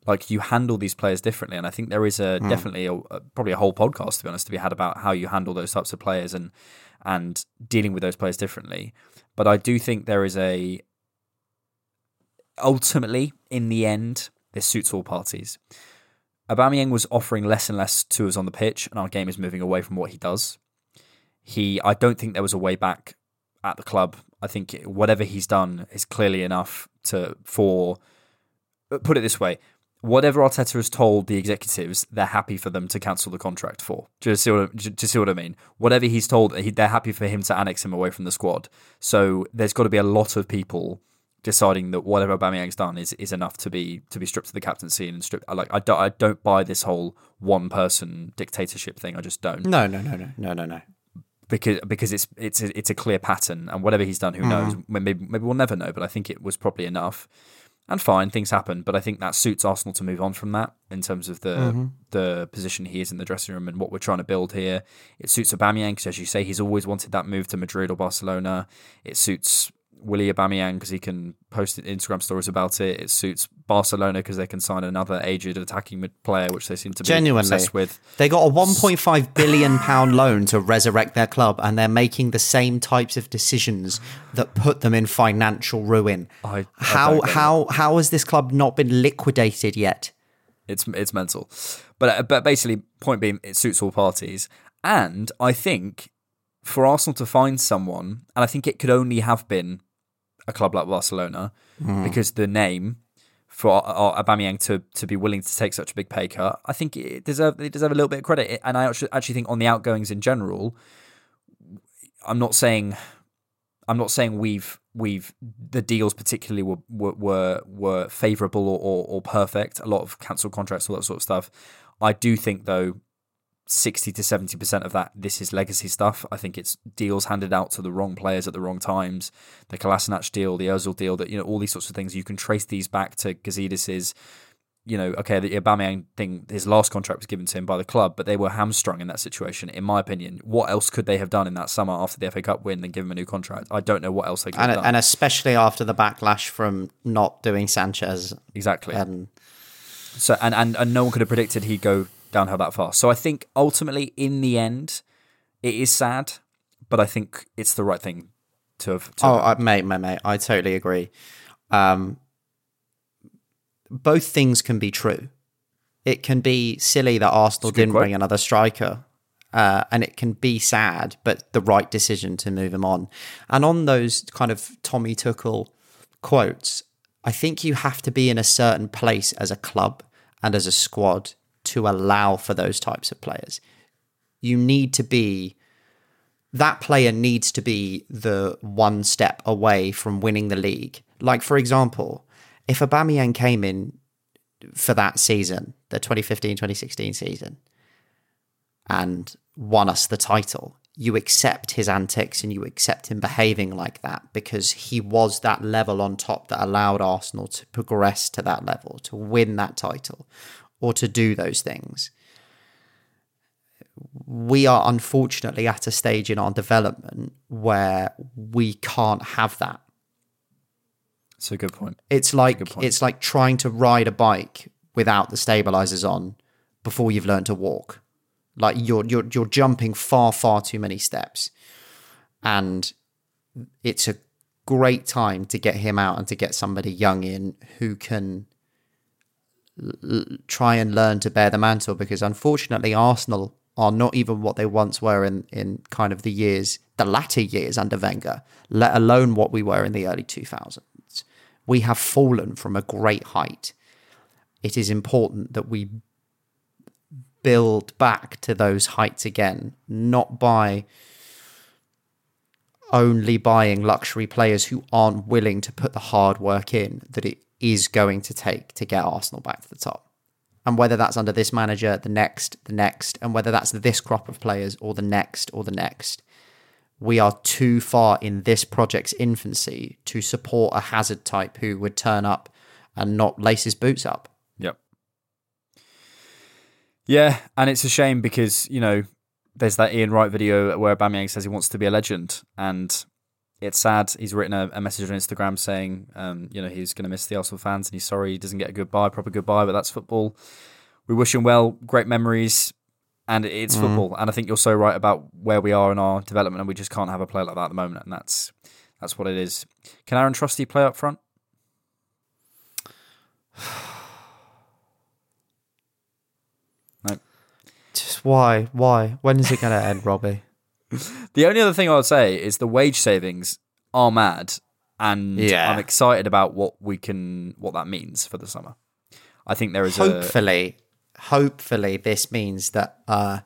Like you handle these players differently, and I think there is a mm. definitely a, a, probably a whole podcast to be honest to be had about how you handle those types of players and and dealing with those players differently. But I do think there is a ultimately in the end this suits all parties. Aubameyang was offering less and less to us on the pitch, and our game is moving away from what he does. He, I don't think there was a way back at the club. I think whatever he's done is clearly enough to for. Uh, put it this way: whatever Arteta has told the executives, they're happy for them to cancel the contract for. Do you see what, do you see what I mean? Whatever he's told, they're happy for him to annex him away from the squad. So there's got to be a lot of people deciding that whatever Aubameyang's done is, is enough to be to be stripped of the captaincy and stripped. Like I don't I don't buy this whole one person dictatorship thing. I just don't. No, no, no, no, no, no, no because because it's it's a, it's a clear pattern, and whatever he's done, who mm. knows? Maybe maybe we'll never know, but I think it was probably enough. And fine, things happen, but I think that suits Arsenal to move on from that in terms of the mm-hmm. the position he is in the dressing room and what we're trying to build here. It suits Aubameyang because, as you say, he's always wanted that move to Madrid or Barcelona. It suits Willy Aubameyang because he can post Instagram stories about it. It suits Barcelona because they can sign another aged attacking player, which they seem to be Genuinely. obsessed with. They got a 1.5 billion pound loan to resurrect their club, and they're making the same types of decisions that put them in financial ruin. I, I how how how has this club not been liquidated yet? It's it's mental, but uh, but basically, point being, it suits all parties, and I think for Arsenal to find someone, and I think it could only have been a club like Barcelona mm. because the name for Aubameyang to to be willing to take such a big pay cut, I think it deserve they deserve a little bit of credit. And I actually actually think on the outgoings in general, I'm not saying I'm not saying we've we've the deals particularly were were were, were favourable or, or, or perfect. A lot of cancelled contracts, all that sort of stuff. I do think though 60 to 70% of that this is legacy stuff. I think it's deals handed out to the wrong players at the wrong times. The Kolasinac deal, the Ozil deal, that you know all these sorts of things you can trace these back to Gazidis's you know, okay, the Aubameyang thing, his last contract was given to him by the club, but they were hamstrung in that situation, in my opinion. What else could they have done in that summer after the FA Cup win than give him a new contract? I don't know what else they could and, have done. and especially after the backlash from not doing Sanchez. Exactly. Um, So and, and and no one could have predicted he'd go downhill that fast. So I think ultimately, in the end, it is sad, but I think it's the right thing to have. To oh, have. I, mate, mate, mate, I totally agree. Um, both things can be true. It can be silly that Arsenal didn't quote. bring another striker, uh, and it can be sad, but the right decision to move him on. And on those kind of Tommy Tuchel quotes, I think you have to be in a certain place as a club and as a squad to allow for those types of players. You need to be that player needs to be the one step away from winning the league. Like for example, if Aubameyang came in for that season, the 2015-2016 season, and won us the title, you accept his antics and you accept him behaving like that because he was that level on top that allowed Arsenal to progress to that level, to win that title, or to do those things we are unfortunately at a stage in our development where we can't have that. It's a good point. It's like good point. it's like trying to ride a bike without the stabilizers on before you've learned to walk. Like you're you're you're jumping far far too many steps. And it's a great time to get him out and to get somebody young in who can try and learn to bear the mantle because unfortunately Arsenal are not even what they once were in, in kind of the years, the latter years under Wenger, let alone what we were in the early 2000s. We have fallen from a great height. It is important that we build back to those heights again, not by only buying luxury players who aren't willing to put the hard work in that it is going to take to get Arsenal back to the top. And whether that's under this manager, the next, the next, and whether that's this crop of players or the next or the next, we are too far in this project's infancy to support a hazard type who would turn up and not lace his boots up. Yep. Yeah, and it's a shame because you know there's that Ian Wright video where Bamiyang says he wants to be a legend, and it's sad. He's written a, a message on Instagram saying, um, you know, he's going to miss the Arsenal fans and he's sorry he doesn't get a goodbye, proper goodbye, but that's football. We wish him well, great memories, and it's Mm. football. And I think you're so right about where we are in our development, and we just can't have a player like that at the moment, and that's that's what it is. Can Auston Trusty play up front? No. Just why? Why? When is it going to end, Robbie? The only other thing I would say is the wage savings are mad, and Yeah. I'm excited about what we can, what that means for the summer. I think there is a hopefully, hopefully, this means that. Uh,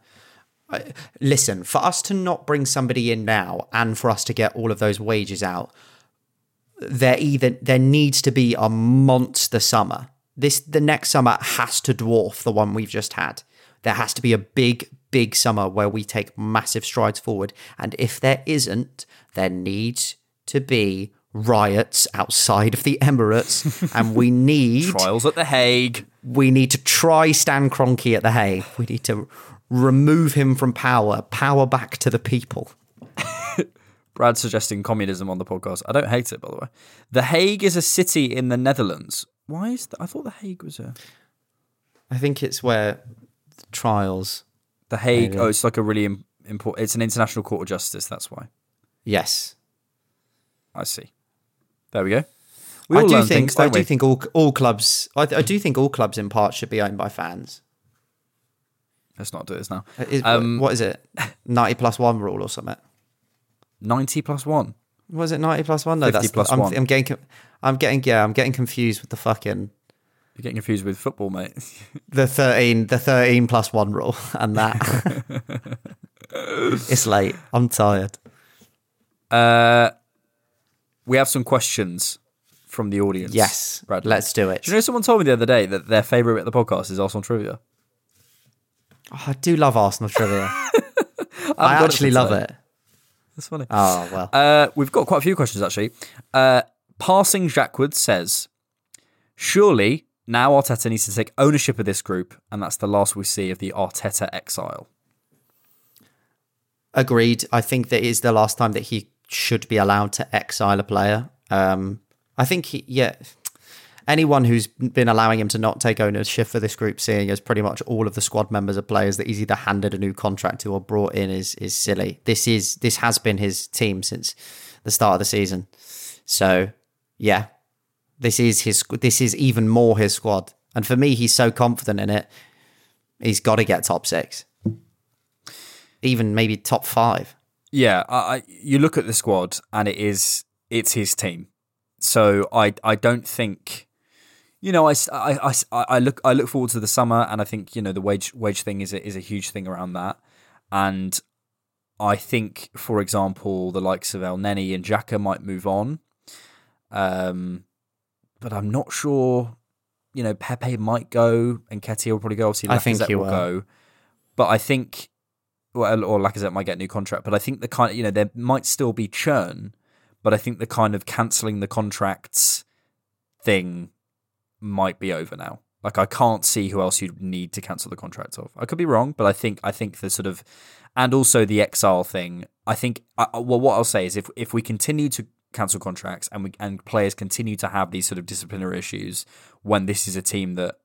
listen, for us to not bring somebody in now, and for us to get all of those wages out, there either there needs to be a monster summer. This the next summer has to dwarf the one we've just had. There has to be a big, big summer where we take massive strides forward. And if there isn't, there needs to be riots outside of the Emirates, and we need trials at the Hague. we need to try Stan Kroenke at the Hague. We need to remove him from power, power back to the people. Brad suggesting communism on the podcast. I don't hate it, by the way. The Hague is a city in the Netherlands. Why is that? I thought the Hague was a I think it's where the trials. The Hague. Maybe. Oh, it's like a really important. It's an international court of justice. That's why. Yes, I see. There we go. We I do think. things, I don't we? think all all clubs. I, I do think all clubs in part should be owned by fans. Let's not do this now. Is, Um, what is it? Ninety plus one rule or something? Ninety plus one. Was it ninety plus one? No, 50 that's plus I'm, one. I'm getting. I'm getting. Yeah, I'm getting confused with the fucking You're getting confused with football, mate. the thirteen. The thirteen plus one rule and that. it's late. I'm tired. Uh, we have some questions from the audience. Yes, Brad. let's do it. Do you know someone told me the other day that their favorite bit of the podcast is Arsenal trivia? Oh, I do love Arsenal trivia. I got it actually love today. it. That's funny. Oh well. Uh, we've got quite a few questions actually. Uh, Passing Jackwood says, "Surely now Arteta needs to take ownership of this group, and that's the last we see of the Arteta exile." Agreed. I think that is the last time that he should be allowed to exile a player. Um, I think he, yeah, anyone who's been allowing him to not take ownership for this group, seeing as pretty much all of the squad members are players that he's either handed a new contract to or brought in, is is silly. This is this has been his team since the start of the season. So yeah, this is his. This is even more his squad. And for me, he's so confident in it. He's got to get top six, even maybe top five. Yeah, I, you look at the squad, and it is it's his team. So I I don't think, you know, I, I, I, I look I look forward to the summer, and I think you know the wage wage thing is a, is a huge thing around that, and I think, for example, the likes of Elneny and Xhaka might move on, um, but I'm not sure. You know, Pepe might go, Nketiah will probably go. Obviously, I think he will will. go, but I think well, or Lacazette might get a new contract, but I think the kind of, you know, there might still be churn, but I think the kind of cancelling the contracts thing might be over now. Like I can't see who else you'd need to cancel the contract of. I could be wrong, but I think I think the sort of and also the exile thing. I think I- well, what I'll say is if if we continue to cancel contracts and we and players continue to have these sort of disciplinary issues when this is a team that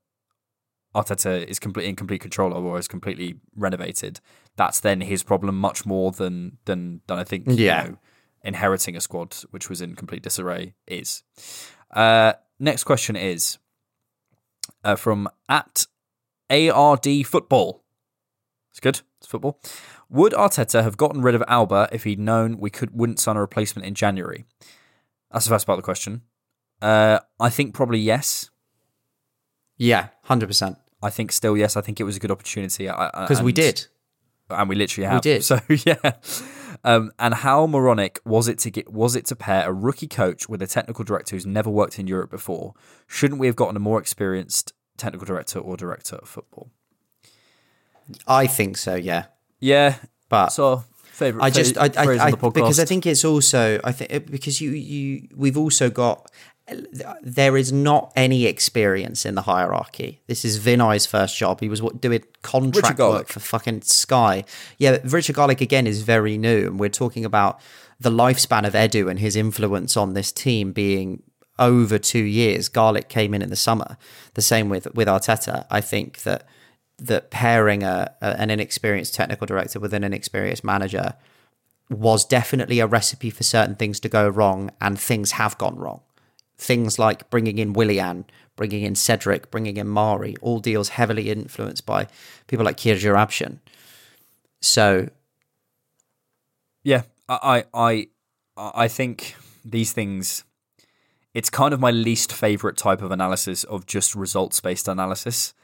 Arteta is complete in complete control of or is completely renovated, that's then his problem much more than than than I think Yeah. you know, inheriting a squad which was in complete disarray is. Uh, next question is uh, from at ARD Football. It's good. It's football. Would Arteta have gotten rid of Auba if he'd known we could wouldn't sign a replacement in January? That's the first part of the question. Uh, I think probably yes. Yeah, hundred percent. I think still yes. I think it was a good opportunity Because we did. and we literally have. We did. So yeah. Um, and how moronic was it to get was it to pair a rookie coach with a technical director who's never worked in Europe before? Shouldn't we have gotten a more experienced technical director or director of football? I think so. Yeah, Yeah, but so favorite. I just I, I, I because I think it's also I think because you you we've also got there is not any experience in the hierarchy. This is Vinai's first job. He was what, doing contract work for fucking Sky. Yeah, but Richard Garlick again is very new, and we're talking about the lifespan of Edu and his influence on this team being over two years. Garlick came in in the summer. The same with with Arteta. I think that that pairing a, a an inexperienced technical director with an inexperienced manager was definitely a recipe for certain things to go wrong, and things have gone wrong. Things like bringing in Willian, bringing in Cedric, bringing in Mari, all deals heavily influenced by people like Kia Joorabchian. So Yeah, I, I, I think these things. It's kind of my least favorite type of analysis of just results based analysis,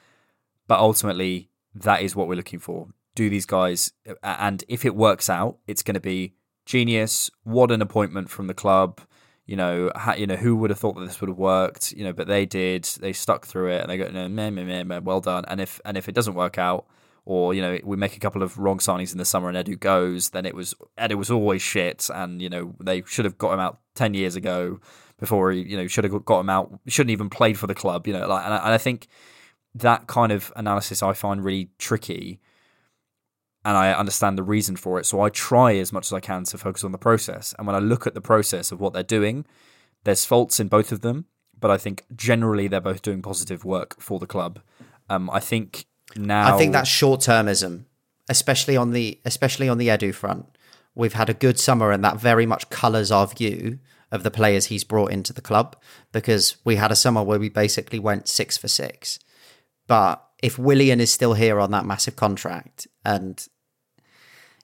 but ultimately that is what we're looking for. Do these guys, and if it works out, it's going to be genius. What an appointment from the club. You know, how, you know who would have thought that this would have worked. You know, but they did. They stuck through it, and they go, no, meh, meh, meh, meh, well done. And if and if it doesn't work out, or you know we make a couple of wrong signings in the summer and Edu goes, then it was Edu was always shit, and you know they should have got him out ten years ago before he you know should have got him out. Shouldn't even played for the club, you know. Like, and I, and I think that kind of analysis I find really tricky, and I understand the reason for it. So I try as much as I can to focus on the process. And when I look at the process of what they're doing, there's faults in both of them, but I think generally they're both doing positive work for the club. Um, I think now I think that's short termism, especially on the especially on the Edu front. We've had a good summer, and that very much colours our view of the players he's brought into the club because we had a summer where we basically went six for six. But if Willian is still here on that massive contract, and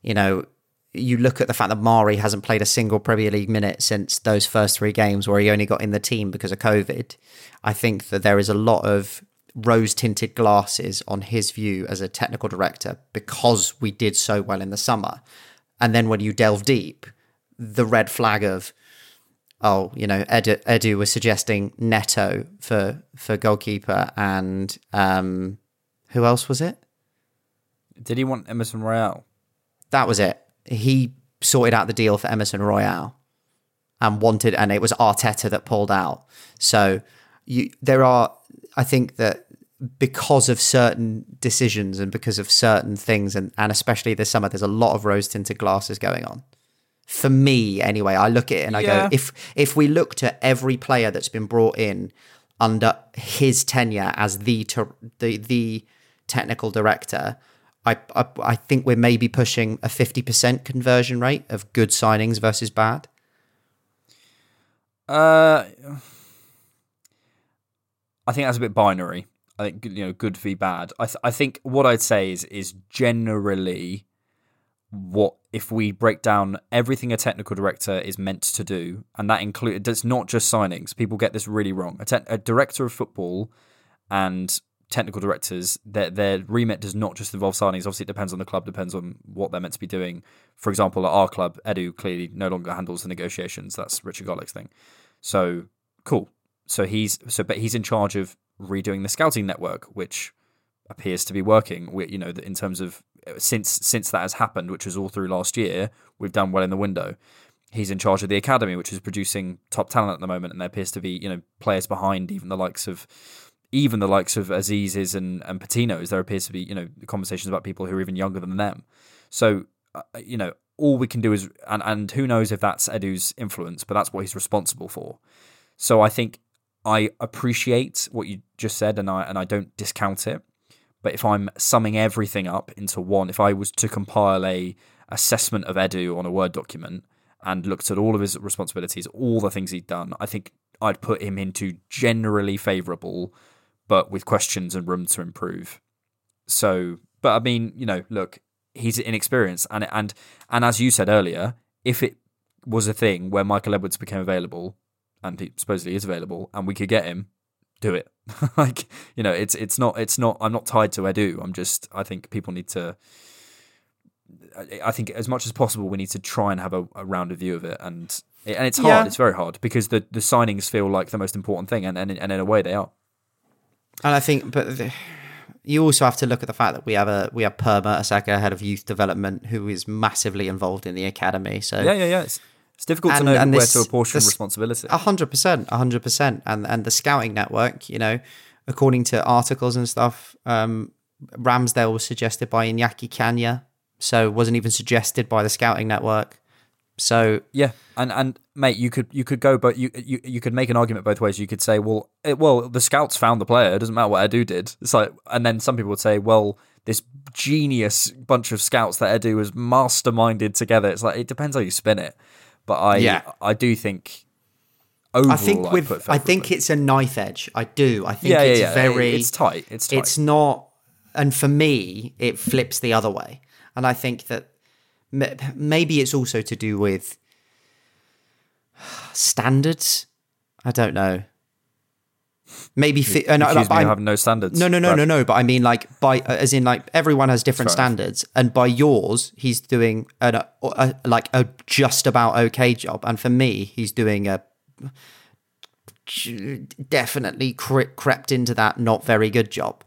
you know, you look at the fact that Mari hasn't played a single Premier League minute since those first three games where he only got in the team because of COVID, I think that there is a lot of rose tinted glasses on his view as a technical director because we did so well in the summer. And then when you delve deep, the red flag of, oh, you know, Edu, Edu was suggesting Neto for for goalkeeper and um, who else was it? Did he want Emerson Royal? That was it. He sorted out the deal for Emerson Royal and wanted, and it was Arteta that pulled out. So you, there are, I think that because of certain decisions and because of certain things, and, and especially this summer, there's a lot of rose tinted glasses going on. For me, anyway, I look at it and I Yeah. go, if if we looked at every player that's been brought in under his tenure as the ter- the the technical director, I, I I think we're maybe pushing a fifty percent conversion rate of good signings versus bad. Uh, I think that's a bit binary. I think you know, good v bad. I th- I think what I'd say is is generally what if we break down everything a technical director is meant to do, and that includes it's not just signings. People get this really wrong. A, te- a director of football and technical directors, their their remit does not just involve signings. Obviously, it depends on the club, depends on what they're meant to be doing. For example, at our club, Edu clearly no longer handles the negotiations. That's Richard Garlick's thing. So cool. So he's so, but he's in charge of redoing the scouting network, which appears to be working. We, you know, in terms of since since that has happened, which was all through last year, we've done well in the window. He's in charge of the academy, which is producing top talent at the moment, and there appears to be you know players behind even the likes of even the likes of Azeez's and and Patino's. There appears to be you know conversations about people who are even younger than them. So uh, you know all we can do is and and who knows if that's Edu's influence, but that's what he's responsible for. So I think I appreciate what you just said, and I and I don't discount it. But if I'm summing everything up into one, if I was to compile a assessment of Edu on a Word document and looked at all of his responsibilities, all the things he'd done, I think I'd put him into generally favourable, but with questions and room to improve. So, but I mean, you know, look, he's inexperienced, and and and as you said earlier, if it was a thing where Michael Edwards became available, and he supposedly is available, and we could get him, do it. like you know, it's it's not it's not. I'm not tied to Edu. I'm just. I think people need to. I- think as much as possible, we need to try and have a, a rounded view of it, and and it's hard. Yeah. It's very hard because the the signings feel like the most important thing, and and, and in a way they are. And I think, but the, you also have to look at the fact that we have a we have Per Mertesacker, head of youth development, who is massively involved in the academy. So Yeah, yeah, yeah. It's, it's difficult to know and where to apportion responsibility. A hundred percent, a hundred percent, and and the scouting network. You know, according to articles and stuff, um, Ramsdale was suggested by Iñaki Caña, so wasn't even suggested by the scouting network. So Yeah, and and mate, you could you could go, but you you you could make an argument both ways. You could say, well, it, well, the scouts found the player. It doesn't matter what Edu did. It's like, and then some people would say, well, this genius bunch of scouts that Edu was masterminded together. It's like it depends how you spin it. But I Yeah. I do think overall, I think with put I think it's a knife edge. I do. I think yeah, it's yeah. very It's tight. It's tight. It's not and for me it flips the other way. And I think that maybe it's also to do with standards. I don't know. Maybe fi- I- me I'm- of having no standards. no, no, no, Right. no, no. But I mean, like by uh, as in like everyone has different enough. standards, and by yours, he's doing an, a, a like a just about okay job, and for me, he's doing a definitely cre- crept into that not very good job.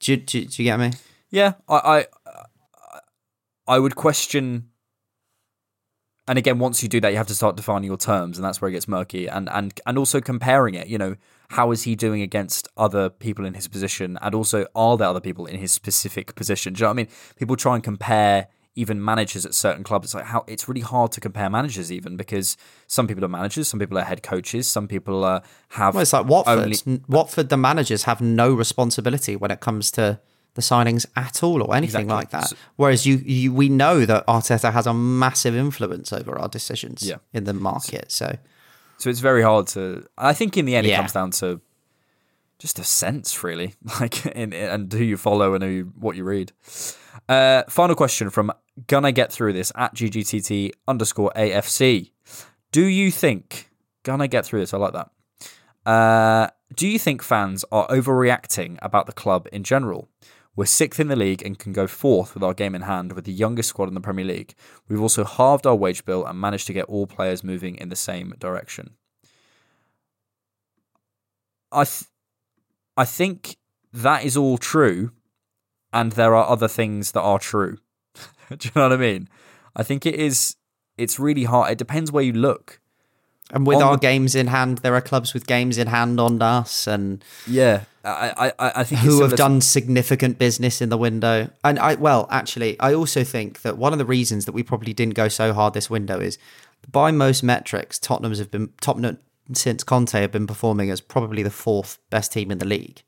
Do, you- do, do you get me? Yeah, I, I I would question. And again, once you do that, you have to start defining your terms, and that's where it gets murky. And and and also comparing it. You know, how is he doing against other people in his position, and also are there other people in his specific position? Do you know what I mean? People try and compare even managers at certain clubs. It's like how it's really hard to compare managers, even because some people are managers, some people are head coaches, some people uh, have. Well, it's like Watford. only- Watford, the managers have no responsibility when it comes to the signings at all or anything Exactly. like that. Whereas you, you, we know that Arteta has a massive influence over our decisions Yeah. in the market. So So it's very hard to. I think in the end, it comes down to just a sense, really, like in, in- and who you follow and who you, what you read. Uh, final question from Gonna Get Through This at GGTT underscore AFC. Do you think Gonna Get Through This? I like that. Uh, do you think fans are overreacting about the club in general? We're sixth in the league and can go fourth with our game in hand with the youngest squad in the Premier League. We've also halved our wage bill and managed to get all players moving in the same direction. I th- I think that is all true, and there are other things that are true. Do you know what I mean? I think it is. It's really hard. It depends where you look. And with On our the- games in hand, there are clubs with games in hand on us, and Yeah, I I, I- think it's who have done significant business in the window. And I, well, actually, I also think that one of the reasons that we probably didn't go so hard this window is, by most metrics, Tottenham's have been Tottenham since Conte have been performing as probably the fourth best team in the league.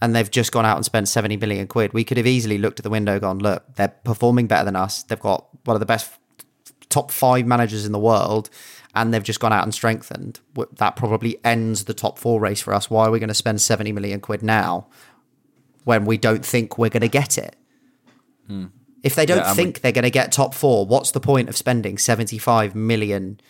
And they've just gone out and spent 70 million quid. We could have easily looked at the window and gone, look, they're performing better than us. They've got one of the best top five managers in the world, and they've just gone out and strengthened. That probably ends the top four race for us. Why are we going to spend 70 million quid now when we don't think we're going to get it? If they don't Hmm. Yeah, and we- think they're going to get top four, what's the point of spending 75 million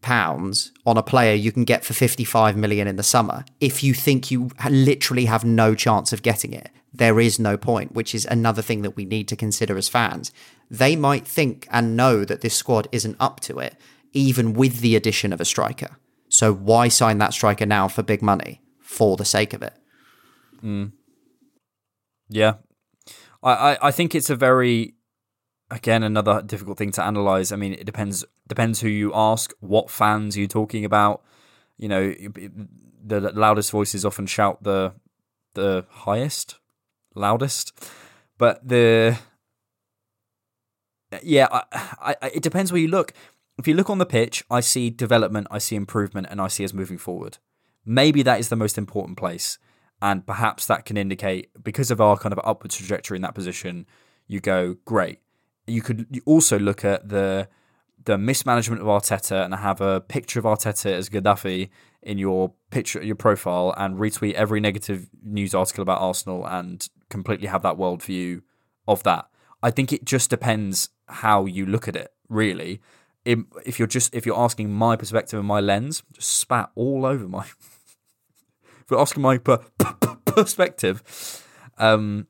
pounds on a player you can get for 55 million in the summer if you think you literally have no chance of getting it there is no point which is another thing that we need to consider as fans they might think and know that this squad isn't up to it even with the addition of a striker so why sign that striker now for big money for the sake of it mm. Yeah, I, I, I think it's a very again another difficult thing to analyze. I mean, it depends depends who you ask, what fans you're talking about. You know, the loudest voices often shout the the highest, loudest, but the yeah, I, I, it depends where you look. If you look on the pitch, I see development, I see improvement, and I see us moving forward. Maybe that is the most important place, and perhaps that can indicate because of our kind of upward trajectory in that position. You go great. You could also look at the the mismanagement of Arteta and have a picture of Arteta as Gaddafi in your picture, your profile, and retweet every negative news article about Arsenal and completely have that worldview of that. I think it just depends how you look at it, really. If you're just if you're asking my perspective and my lens, just spat all over my. if you're asking my per, perspective, um,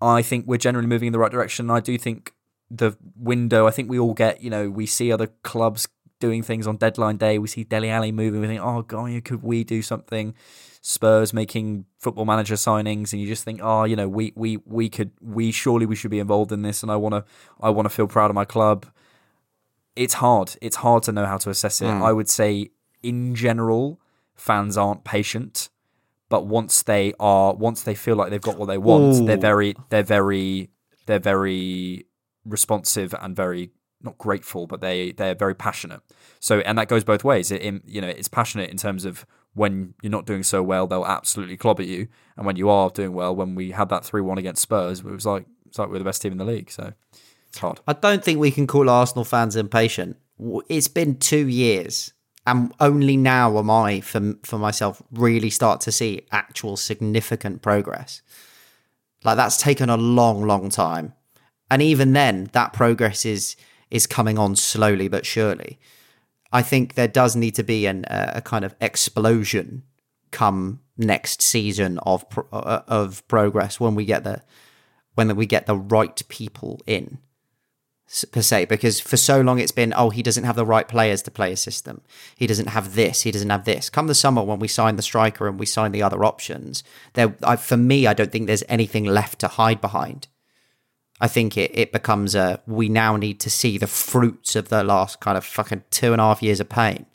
I think we're generally moving in the right direction. I do think the window. I think we all get. You know, we see other clubs doing things on deadline day. We see Dele Alli moving. We think, oh god, could we do something? Spurs making football manager signings, and you just think, oh, you know, we we we could, we surely we should be involved in this, and I want to, I want to feel proud of my club. It's hard. It's hard to know how to assess it. Mm. I would say, in general, fans aren't patient, but once they are, once they feel like they've got what they want, they're very, they're very, they're very responsive and very not grateful, but they they're very passionate. So and that goes both ways. It, in, you know, it's passionate in terms of when you're not doing so well, they'll absolutely clobber you, and when you are doing well, when we had that three one against Spurs, it was like it's like we're the best team in the league. So it's hard. I don't think we can call Arsenal fans impatient. It's been two years, and only now am I, for for myself, really start to see actual significant progress. Like that's taken a long, long time, and even then, that progress is is coming on slowly but surely. I think there does need to be an, a kind of explosion come next season of uh, of progress when we get the when we get the right people in per se because for so long it's been oh he doesn't have the right players to play a system. He doesn't have this he doesn't have this. Come the summer when we sign the striker and we sign the other options there I, for me i don't think there's anything left to hide behind. I think it, it becomes a we now need to see the fruits of the last kind of fucking two and a half years of pain.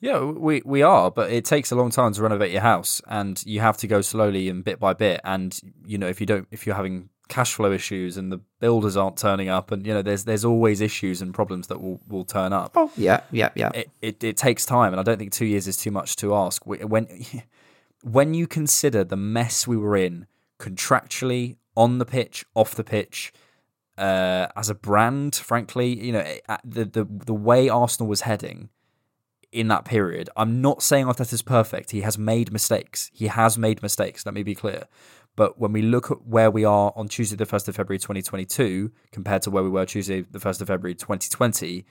Yeah, we we are, but it takes a long time to renovate your house, and you have to go slowly and bit by bit. And you know, if you don't, if you're having cash flow issues and the builders aren't turning up, and you know, there's there's always issues and problems that will will turn up. oh yeah yeah yeah It, it it takes time, and I don't think two years is too much to ask. When when you consider the mess we were in contractually, on the pitch, off the pitch, uh, as a brand, frankly, you know, eh, the the the way Arsenal was heading in that period. I'm not saying Arteta's perfect. He has made mistakes. He has made mistakes. Let me be clear. But when we look at where we are on Tuesday, the 1st of February 2022, compared to where we were Tuesday, the 1st of February 2020,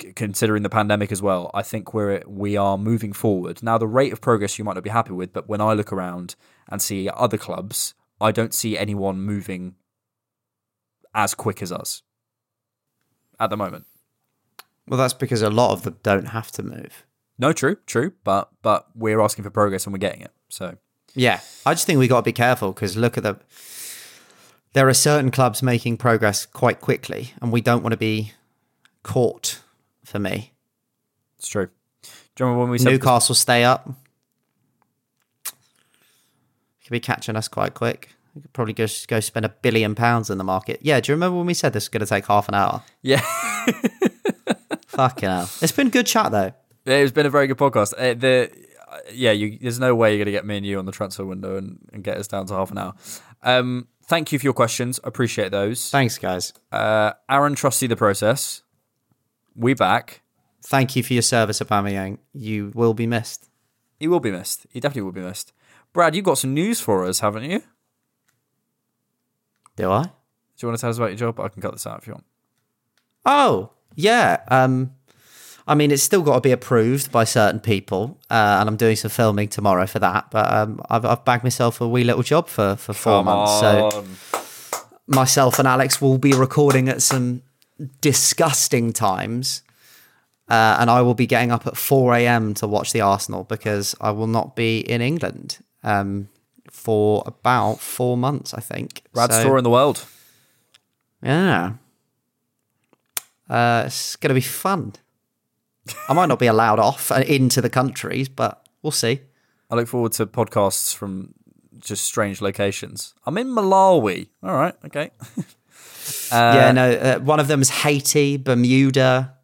c- considering the pandemic as well, I think we're we are moving forward. Now, the rate of progress you might not be happy with, but when I look around and see other clubs, I don't see anyone moving as quick as us at the moment. well that's because a lot of them don't have to move No, true, true, but but we're asking for progress and we're getting it. So Yeah, I just think we got to be careful because look at the. There are certain clubs making progress quite quickly, and we don't want to be caught. For me, It's true. Do you remember when we said Newcastle stay up. Could be catching us quite quick. We could probably go go spend a billion pounds in the market. Yeah, do you remember when we said this was going to take half an hour? Yeah. Fucking hell. It's been good chat though. It's been a very good podcast. Uh, the yeah, you, there's no way you're going to get me and you on the transfer window and, and get us down to half an hour. Um, thank you for your questions. Appreciate those. Thanks, guys. Uh, Auston, trusty the process. We back. Thank you for your service, Aubameyang. You will be missed. He will be missed. He definitely will be missed. Brad, you've got some news for us, haven't you? Do I? Do you want to tell us about your job? I can cut this out if you want. Oh, yeah. Um, I mean, it's still got to be approved by certain people, uh, and I'm doing some filming tomorrow for that. But um, I've, I've bagged myself a wee little job for for four Come months. on. So myself and Alex will be recording at some disgusting times. Uh, and I will be getting up at 4 a.m. to watch the Arsenal because I will not be in England um, for about four months, I think. Brad's So- tour in the world. yeah. Uh, it's going to be fun. I might not be allowed off uh, into the countries, but we'll see. I look forward to podcasts from just strange locations. I'm in Malawi. All right, okay. yeah, no, uh, one of them is Haiti, Bermuda,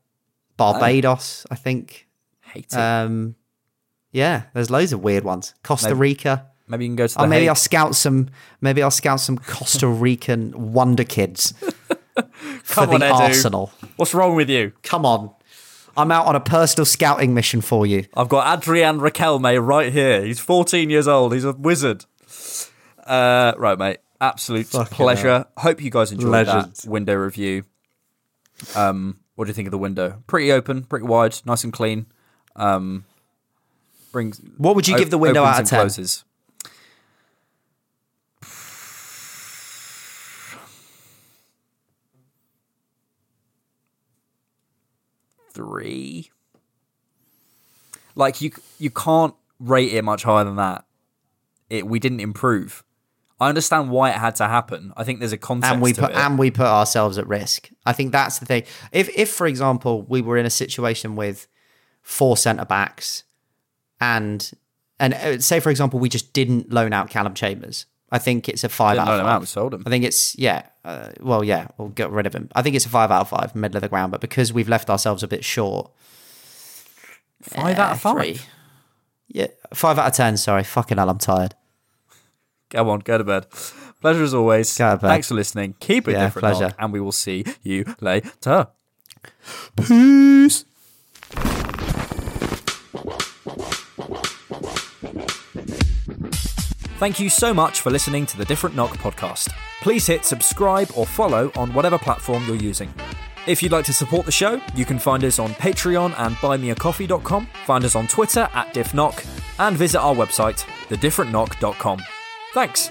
Barbados, I think. Haiti. Um, yeah, there's loads of weird ones. Costa Maybe- Rica. Maybe you can go to the Oh, maybe Hague. I'll scout some. Maybe I'll scout some Costa Rican wonder kids for Come the on, Edu. Arsenal. What's wrong with you? Come on, I'm out on a personal scouting mission for you. I've got Adrian Raquelme right here. He's 14 years old. He's a wizard. Uh, right, mate. Absolute Fucking pleasure. Hope you guys enjoyed Legends. that window review. Um, what do you think of the window? Pretty open, pretty wide, nice and clean. Um, brings. What would you give the window out of 10? Closes. Three. Like you, you can't rate it much higher than that. It we didn't improve. I understand why it had to happen. I think there's a context and we put and we put ourselves at risk. I think that's the thing. If if for example we were in a situation with four centre backs and and uh, say for example we just didn't loan out Calum Chambers, I think it's a 5 Didn't out of five. out, we sold him. I think it's yeah. Uh, well, yeah, we'll get rid of him. I think it's a five out of five, middle of the ground. But because we've left ourselves a bit short, Five eh, out of five. three. Yeah, five out of ten. Sorry, fucking hell, I'm tired. Go on, go to bed. Pleasure as always. Go to bed. Thanks for listening. Keep it Yeah, different, pleasure. Knock, and we will see you later. Peace. Thank you so much for listening to the Different Knock podcast. Please hit subscribe or follow on whatever platform you're using. If you'd like to support the show, you can find us on Patreon and buymeacoffee.com, find us on Twitter at diffknock, and visit our website, thedifferentknock.com. Thanks.